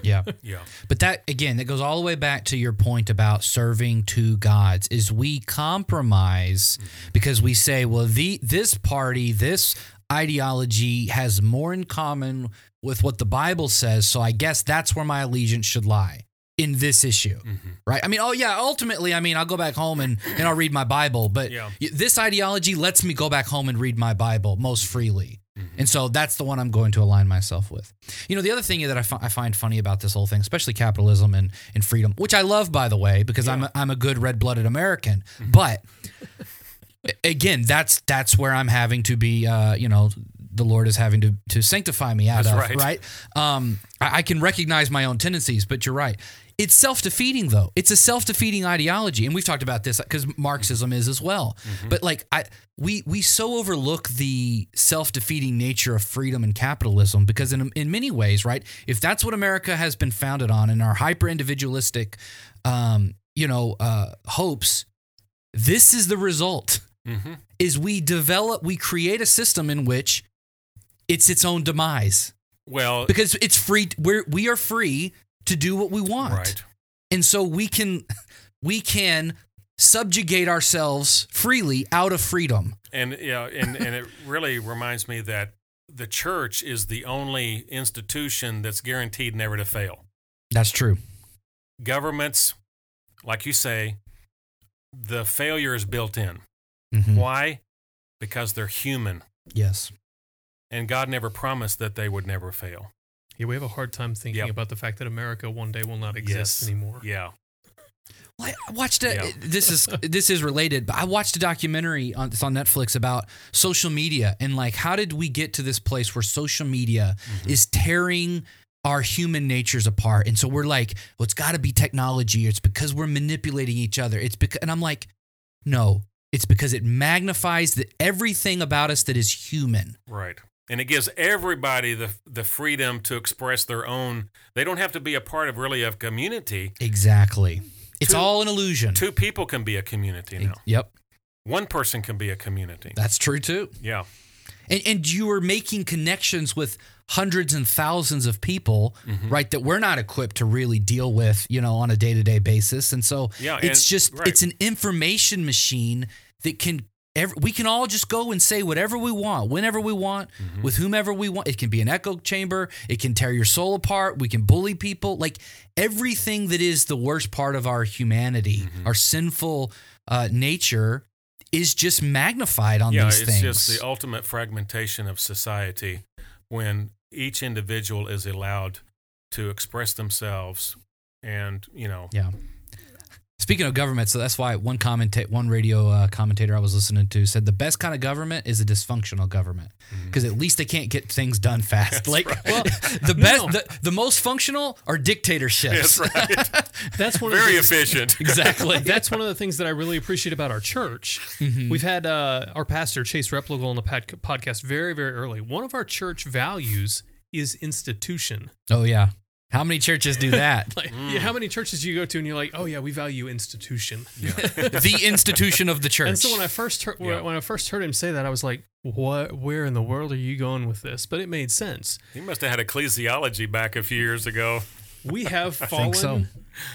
Yeah. Yeah. But that again, that goes all the way back to your point about serving two gods. Is we compromise because we say, well, the this party, this ideology has more in common with what the Bible says, so I guess that's where my allegiance should lie in this issue. Mm-hmm. Right? I mean, oh yeah, ultimately, I mean, I'll go back home and, and I'll read my Bible, but Yeah. this ideology lets me go back home and read my Bible most freely. And so that's the one I'm going to align myself with. You know, the other thing that I, find funny about this whole thing, especially capitalism and, and freedom, which I love, by the way, because I'm, a, I'm a good red blooded American. But again, that's that's where I'm having to be, uh, you know, the Lord is having to, to sanctify me out That's of, right. right? Um, I, I can recognize my own tendencies, but you're right. It's self defeating, though. It's a self defeating ideology, and we've talked about this because Marxism is as well. But like, I we we so overlook the self defeating nature of freedom and capitalism because in in many ways, right? If that's what America has been founded on, and our hyper individualistic, um, you know, uh, hopes, this is the result Mm-hmm. is we develop we create a system in which it's its own demise Well, because it's free we're we are free to do what we want right. and so we can we can subjugate ourselves freely out of freedom And yeah, and, and it really reminds me that the church is the only institution that's guaranteed never to fail. that's true Governments, like you say, the failure is built in. Mhm. Why? Because they're human. yes And God never promised that they would never fail. Yeah, we have a hard time thinking Yep. about the fact that America one day will not exist Yes. anymore. Yeah. Well, I watched a, Yeah. this is this is related, but I watched a documentary on it's on Netflix about social media and like how did we get to this place where social media mm-hmm. is tearing our human natures apart. And so we're like, well, it's got to be technology. It's because we're manipulating each other. It's because, and I'm like, no, it's because it magnifies the, everything about us that is human. Right. And it gives everybody the the freedom to express their own. They don't have to be a part of really a community. Exactly. It's Two- all an illusion. Two people can be a community now. Yep, One person can be a community. that's true too. Yeah. and, and you are making connections with hundreds and thousands of people Mm-hmm. right that we're not equipped to really deal with you know on a day-to-day basis and so Yeah, it's and- just right. it's an information machine that can ev we can all just go and say whatever we want whenever we want Mm-hmm. with whomever we want it can be an echo chamber it can tear your soul apart we can bully people like everything that is the worst part of our humanity Mm-hmm. our sinful uh, nature is just magnified on yeah, these things. it's just the ultimate fragmentation of society when each individual is allowed to express themselves and, you know, Yeah. Speaking of government, so that's why one commenta- one radio uh, commentator I was listening to said the best kind of government is a dysfunctional government because at least they can't get things done fast. like, well, the best, No. the, the most functional are dictatorships. that's right. That's one of Very the things, efficient. exactly. That's one of the things that I really appreciate about our church. Mm-hmm. We've had uh, our pastor Chase Replogle on the pod- podcast very, very early. One of our church values is institution. oh yeah. How many churches do that? Like, Mm. yeah, how many churches do you go to and you're like, oh yeah, we value institution. the institution of the church. And so when I first heard Yeah. when I first heard him say that, I was like, what? Where in the world are you going with this? But it made sense. He must have had ecclesiology back a few years ago. We have fallen, so.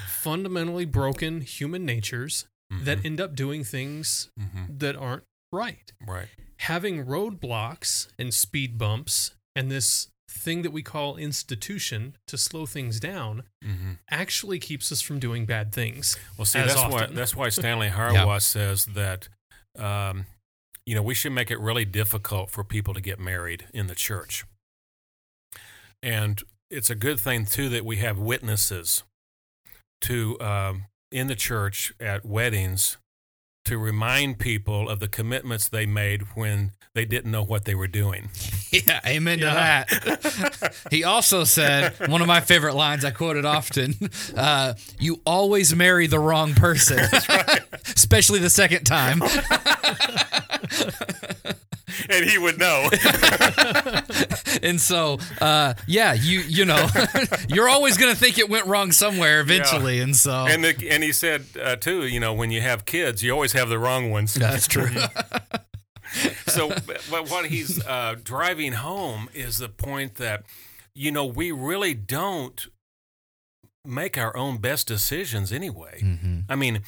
fundamentally broken human natures that Mm-hmm. end up doing things Mhm. that aren't right. Right. Having roadblocks and speed bumps and this thing that we call institution to slow things down hmm actually keeps us from doing bad things. Well, see, that's why that's why Stanley Hauerwas says that, um, you know, we should make it really difficult for people to get married in the church, and it's a good thing too that we have witnesses to um, in the church at weddings to remind people of the commitments they made when they didn't know what they were doing. Yeah, amen Yeah. to that. he also said one of my favorite lines I quoted often: uh, "You always marry the wrong person, especially the second time." And he would know. and so, uh, yeah, you you know, you're always going to think it went wrong somewhere eventually, and so And the, and he said uh, too, you know, when you have kids, you always have the wrong ones. that's true. so, but but what he's uh, driving home is the point that, you know, we really don't make our own best decisions anyway. hmm I mean,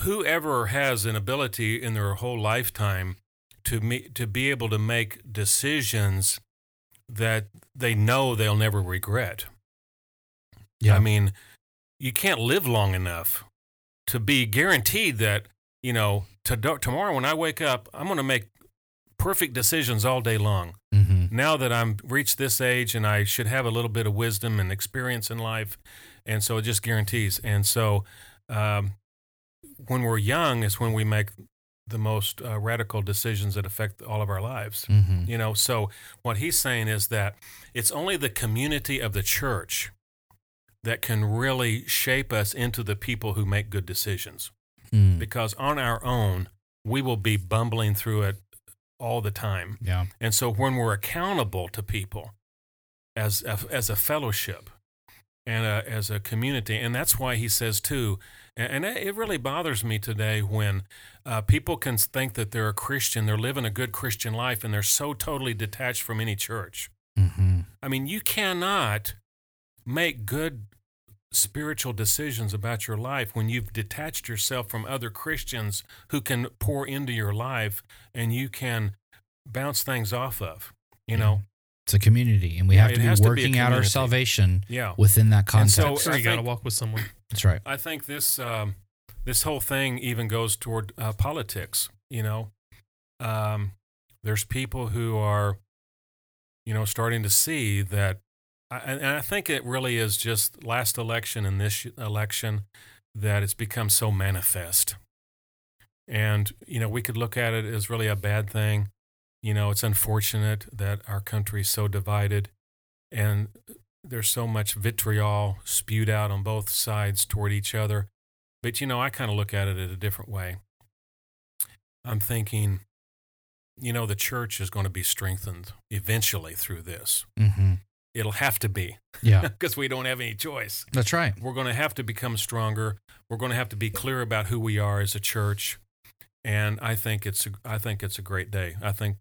whoever has an ability in their whole lifetime to me, to be able to make decisions that they know they'll never regret. Yeah. I mean, you can't live long enough to be guaranteed that, you know, to, tomorrow when I wake up, I'm going to make perfect decisions all day long. hmm Now that I'm reached this age and I should have a little bit of wisdom and experience in life, and so it just guarantees. And so, um, when we're young is when we make the most uh, radical decisions that affect all of our lives. hmm You know, so what he's saying is that it's only the community of the church that can really shape us into the people who make good decisions. Mm. Because on our own, we will be bumbling through it all the time. Yeah. And so when we're accountable to people as a, as a fellowship and a, as a community, and that's why he says too, and, it really bothers me today when uh, people can think that they're a Christian, they're living a good Christian life, and they're so totally detached from any church. hmm I mean, you cannot make good spiritual decisions about your life when you've detached yourself from other Christians who can pour into your life and you can bounce things off of. You know, It's a community, and we Yeah, have to be has to be working out our salvation yeah. within that And so- context. So you got to walk with someone. That's right. I think this um, this whole thing even goes toward uh, politics. You know, um, there's people who are, you know, starting to see that, I, and and I think it really is just last election and this election that it's become so manifest. And you know, we could look at it as really a bad thing. You know, it's unfortunate that our country is so divided, and there's so much vitriol spewed out on both sides toward each other. But you know, I kind of look at it in a different way. I'm thinking, you know, the church is going to be strengthened eventually through this. hmm It'll have to be Yeah, because we don't have any choice. that's right. We're going to have to become stronger. We're going to have to be clear about who we are as a church. And I think it's a, I think it's a great day. I think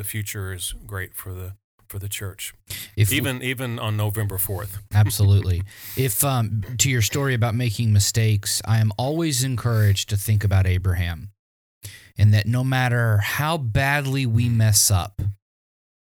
the future is great for the for the church. If Even even on November 4th. Absolutely. If um, to your story about making mistakes, I am always encouraged to think about Abraham, and that no matter how badly we mess up,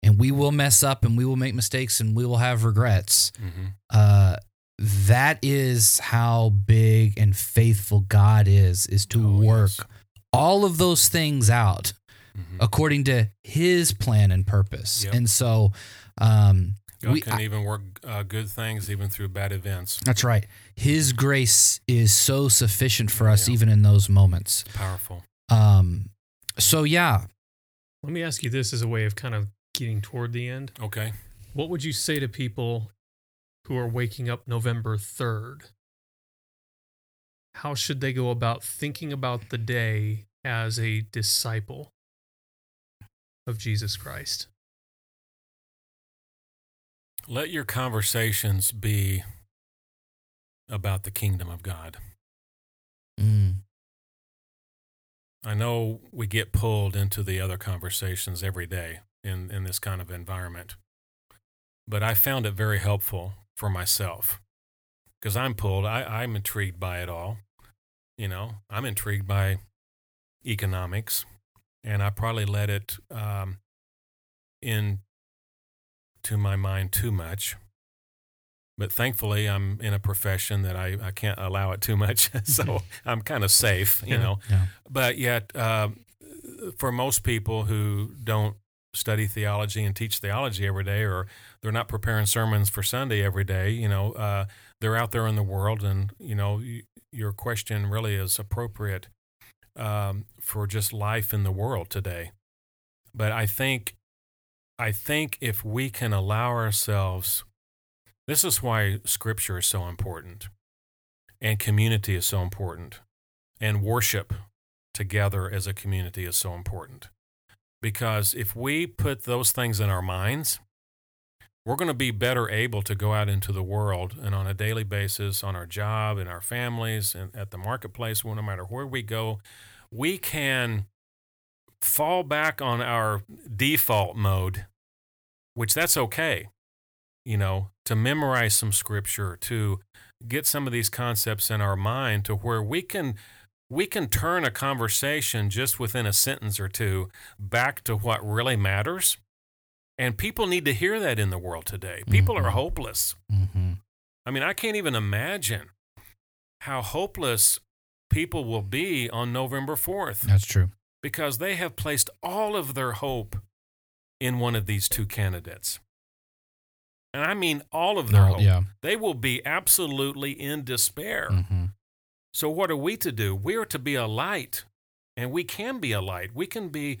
and we will mess up, and we will make mistakes, and we will have regrets. Mhm. Uh, that is how big and faithful God is, is to Oh, work yes. all of those things out Mhm. according to His plan and purpose. Yep. And so, um, God we- can even work uh, good things even through bad events. That's right. His grace is so sufficient for us, Yeah. even in those moments. Powerful. Um, so yeah, Let me ask you this as a way of kind of getting toward the end. Okay. What would you say to people who are waking up November 3rd? How should they go about thinking about the day as a disciple of Jesus Christ? Let your conversations be about the kingdom of God. Mm, I know we get pulled into the other conversations every day in, in this kind of environment, but I found it very helpful for myself because I'm pulled. I, I'm intrigued by it all. You know, I'm intrigued by economics, and I probably let it um, in to my mind too much. But thankfully, I'm in a profession that I, I can't allow it too much, so I'm kind of safe. You Yeah. know, yeah. but yet, uh, for most people who don't study theology and teach theology every day, or they're not preparing sermons for Sunday every day, you know, uh, they're out there in the world, and you know, y- your question really is appropriate um, for just life in the world today. But I think, I think if we can allow ourselves, this is why Scripture is so important, and community is so important, and worship together as a community is so important. Because if we put those things in our minds, we're going to be better able to go out into the world and on a daily basis, on our job, in our families, and at the marketplace, no matter where we go, we can fall back on our default mode, which that's okay, you know, to memorize some scripture, to get some of these concepts in our mind to where we can we can turn a conversation just within a sentence or two back to what really matters. And people need to hear that in the world today. People Mhm. are hopeless. Mm-hmm. I mean, I can't even imagine how hopeless people will be on November 4th That's true. because they have placed all of their hope in one of these two candidates. And I mean all of their hope. yeah. They will be absolutely in despair. Mm-hmm. So, what are we to do? We are to be a light, and we can be a light. We can be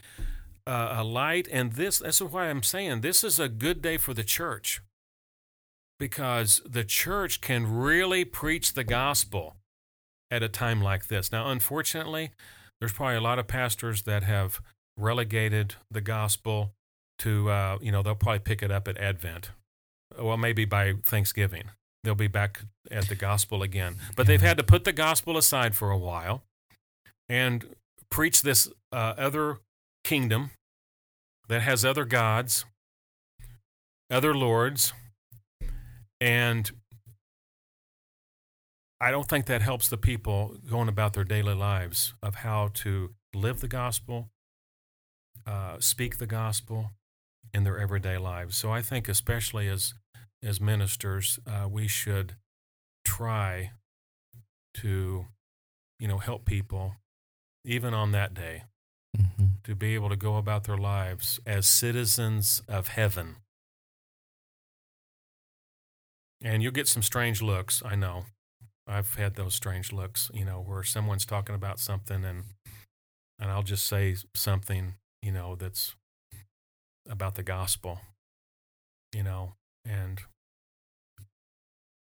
uh, a light, and this, is why I'm saying this is a good day for the church because the church can really preach the gospel at a time like this. Now, unfortunately, there's probably a lot of pastors that have relegated the gospel to, uh, you know, they'll probably pick it up at Advent. Well, maybe by Thanksgiving. They'll be back at the gospel again. But they've had to put the gospel aside for a while and preach this uh, other kingdom that has other gods, other lords, and I don't think that helps the people going about their daily lives of how to live the gospel, uh, speak the gospel in their everyday lives. So I think, especially as as ministers, uh, we should try to, you know, help people, even on that day, Mm-hmm. To be able to go about their lives as citizens of heaven. And you'll get some strange looks, I know. I've had those strange looks, you know, where someone's talking about something and and I'll just say something, you know, that's about the gospel, you know, and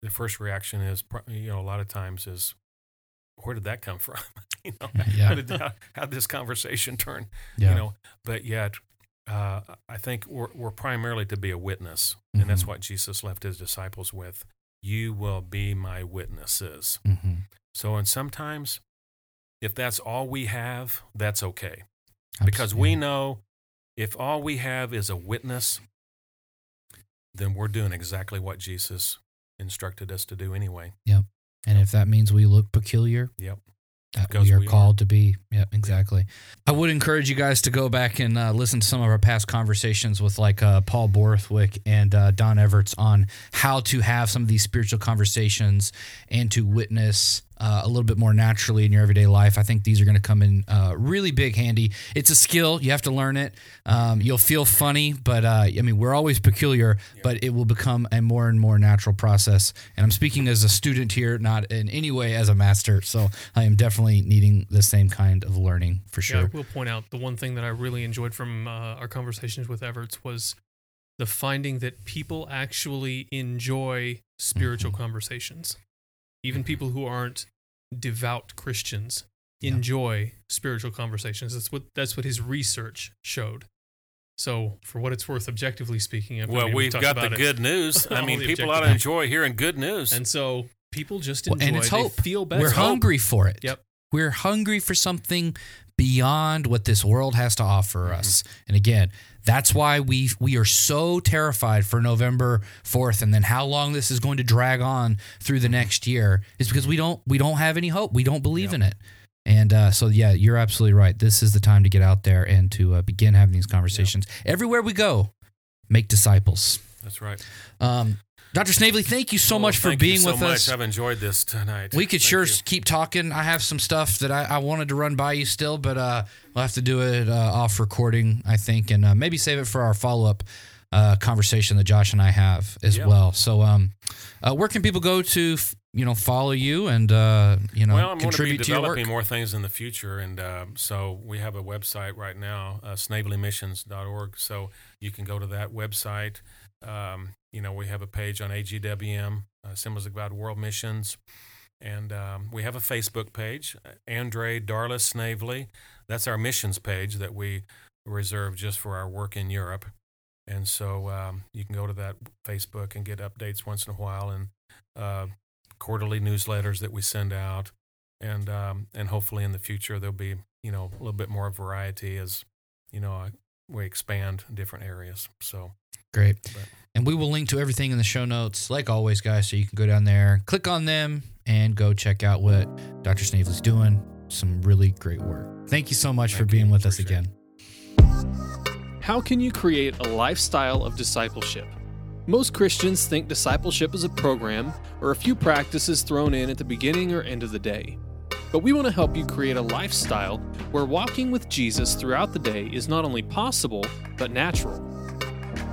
the first reaction is, you know, a lot of times is, where did that come from? you know, Yeah. how did how, how did this conversation turn? Yeah. You know, but yet, uh, I think we're we're primarily to be a witness, and that's Mhm. what Jesus left his disciples with. You will be my witnesses. mm-hmm. So, and sometimes, if that's all we have, that's okay, because we know if all we have is a witness, then we're doing exactly what Jesus instructed us to do anyway. And if that means we look peculiar, Yep. that Because we are we are. called to be. Yeah, exactly. I would encourage you guys to go back and uh, listen to some of our past conversations with like uh, Paul Borthwick and uh, Don Everts on how to have some of these spiritual conversations and to witness uh, a little bit more naturally in your everyday life. I think these are going to come in uh, really big handy. It's a skill; you have to learn it. Um, you'll feel funny, but uh, I mean, we're always peculiar, but it will become a more and more natural process. And I'm speaking as a student here, not in any way as a master. So I am definitely needing the same kind of learning for sure. Yeah, I will point out the one thing that I really enjoyed from uh, our conversations with Everts was the finding that people actually enjoy spiritual Mm-hmm. conversations. Even people who aren't devout Christians Yeah. enjoy spiritual conversations. That's what that's what his research showed. So, for what it's worth, objectively speaking, I Well, we've got the it. good news. I mean, people ought to enjoy hearing good news. and so people just enjoy. Well, enjoy. and it's they hope. feel better. We're hungry for it. Yep. We're hungry for something beyond what this world has to offer us. And again, that's why we we are so terrified for November 4th and then how long this is going to drag on through the next year is because we don't we don't have any hope. We don't believe Yep. in it. And uh, so, yeah, you're absolutely right. This is the time to get out there and to uh, begin having these conversations. Everywhere we go, make disciples. That's right. Um, Dr. Snavely, thank you so Well, much for being so with much. us. I've enjoyed this tonight. We could Thank sure you. keep talking. I have some stuff that I, I wanted to run by you still, but uh, we'll have to do it uh, off recording, I think, and uh, maybe save it for our follow up uh, conversation that Josh and I have as Yeah. well. So, um, uh, where can people go to, f- you know, follow you and uh, you know well, I'm going to be contribute to your work? developing more things in the future, and uh, so we have a website right now, uh, snavelymissions.org. So you can go to that website. Um, you know, we have a page on AGWM, uh, Assemblies of God World Missions, and um, we have a Facebook page, Andréa Darlis Snavely. That's our missions page that we reserve just for our work in Europe. And so um, you can go to that Facebook and get updates once in a while and uh, quarterly newsletters that we send out. And um, and hopefully in the future there'll be you know a little bit more variety as you know we expand different areas. So great. But, and we will link to everything in the show notes, like always, guys. So you can go down there, click on them, and go check out what Dr. Snavely's doing. Some really great work. Thank you so much Thank for being with us again. How can you create a lifestyle of discipleship? Most Christians think discipleship is a program or a few practices thrown in at the beginning or end of the day. But we want to help you create a lifestyle where walking with Jesus throughout the day is not only possible, but natural.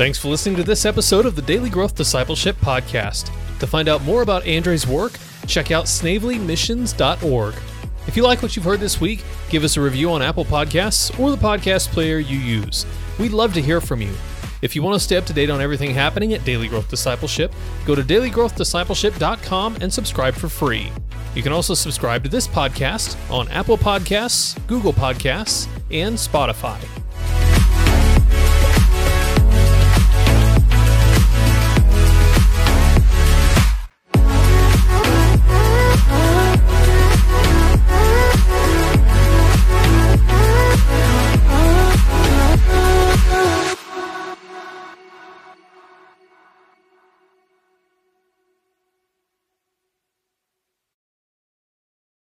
Thanks for listening to this episode of the Daily Growth Discipleship Podcast. To find out more about Andréa's work, check out snavelymissions.org. If you like what you've heard this week, give us a review on Apple Podcasts or the podcast player you use. We'd love to hear from you. If you want to stay up to date on everything happening at Daily Growth Discipleship, go to dailygrowthdiscipleship.com and subscribe for free. You can also subscribe to this podcast on Apple Podcasts, Google Podcasts, and Spotify.